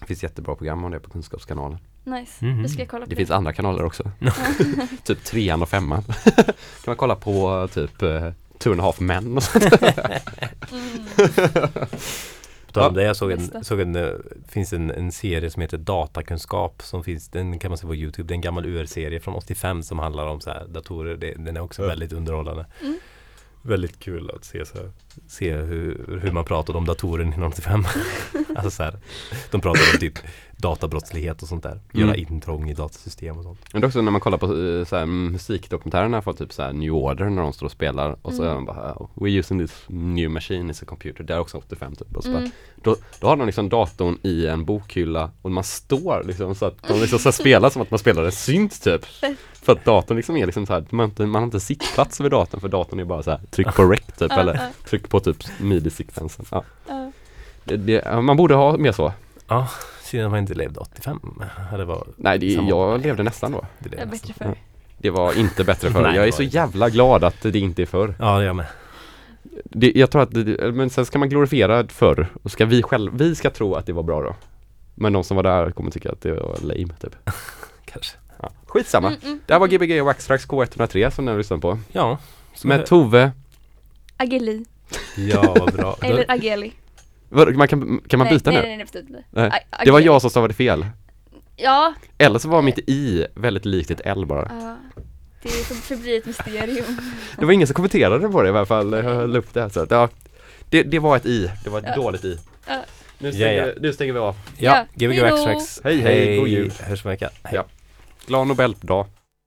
Det finns jättebra program om det på Kunskapskanalen. Nice, Mhm. det ska jag kolla på. Det finns andra kanaler också. typ trean och femman. kan man kolla på typ eh, two and a half men och sånt. På tal om Ja. det, jag såg en, såg en, eh, finns en, en serie som heter Datakunskap som finns, den kan man se på Youtube. Det är en gammal UR-serie från 85 som handlar om så här datorer. Det, den är också Ja. väldigt underhållande. Mm. Väldigt kul att se, så här, se hur, hur man pratade om datorer 1985. alltså så här, de pratade om typ databrottslighet och sånt där. Göra Mm. intrång i datasystem och sånt. Men det är också när man kollar på eh, så här, musikdokumentärerna från typ så här New Order när de står och spelar och så Mm. är de bara oh, We're using this new machine as a computer. Det är också 85 typ. Och så bara, Mm. då, då har de liksom datorn i en bokhylla och man står liksom så att de liksom så här spelar som att man spelar en synt typ. För att datorn liksom är liksom så här, man, har inte, man har inte sittplats vid datorn för datorn är bara så här tryck på rec typ eller tryck på typ midi-sekvensen. Ja. Det, det, man borde ha mer så. Ja, synd att man inte levde 85. Det var, Nej, det, Samma. jag levde nästan då. det är Det är nästan. bättre för. Det var inte bättre förr. Nej, jag är det så var jävla glad att det inte är förr. Ja, det är jag med. Det, jag tror att, det, men sen ska man glorifiera förr och ska vi själv, vi ska tro att det var bra då. Men de som var där kommer tycka att det var lame typ. Kanske. Ja. Skitsamma. Mm, mm. Det här var Gbg och Waxtrax K103 som ni har lyssnat på. Ja. Med Tove, Ageli. Ja, vad bra. Eller Ageli. Man kan, kan man nej, byta nej, nu? Nej, nej, nej, nej, Nej. nej. Det var jag som stavade fel. Ja, Eller så var mitt i väldigt likt ett L bara. ja. det får förbli ett mysterium. Det var ingen som kommenterade på det i alla fall. Jag höll upp det här, så att, ja. Det, det var ett i, det var ett Ja. dåligt i. Ja. Nu stänger, Ja, ja. nu stänger vi av. Ja, Ja, Gbg. Hej, hej, god jul. Hörs om en vecka. Glad Nobeldag.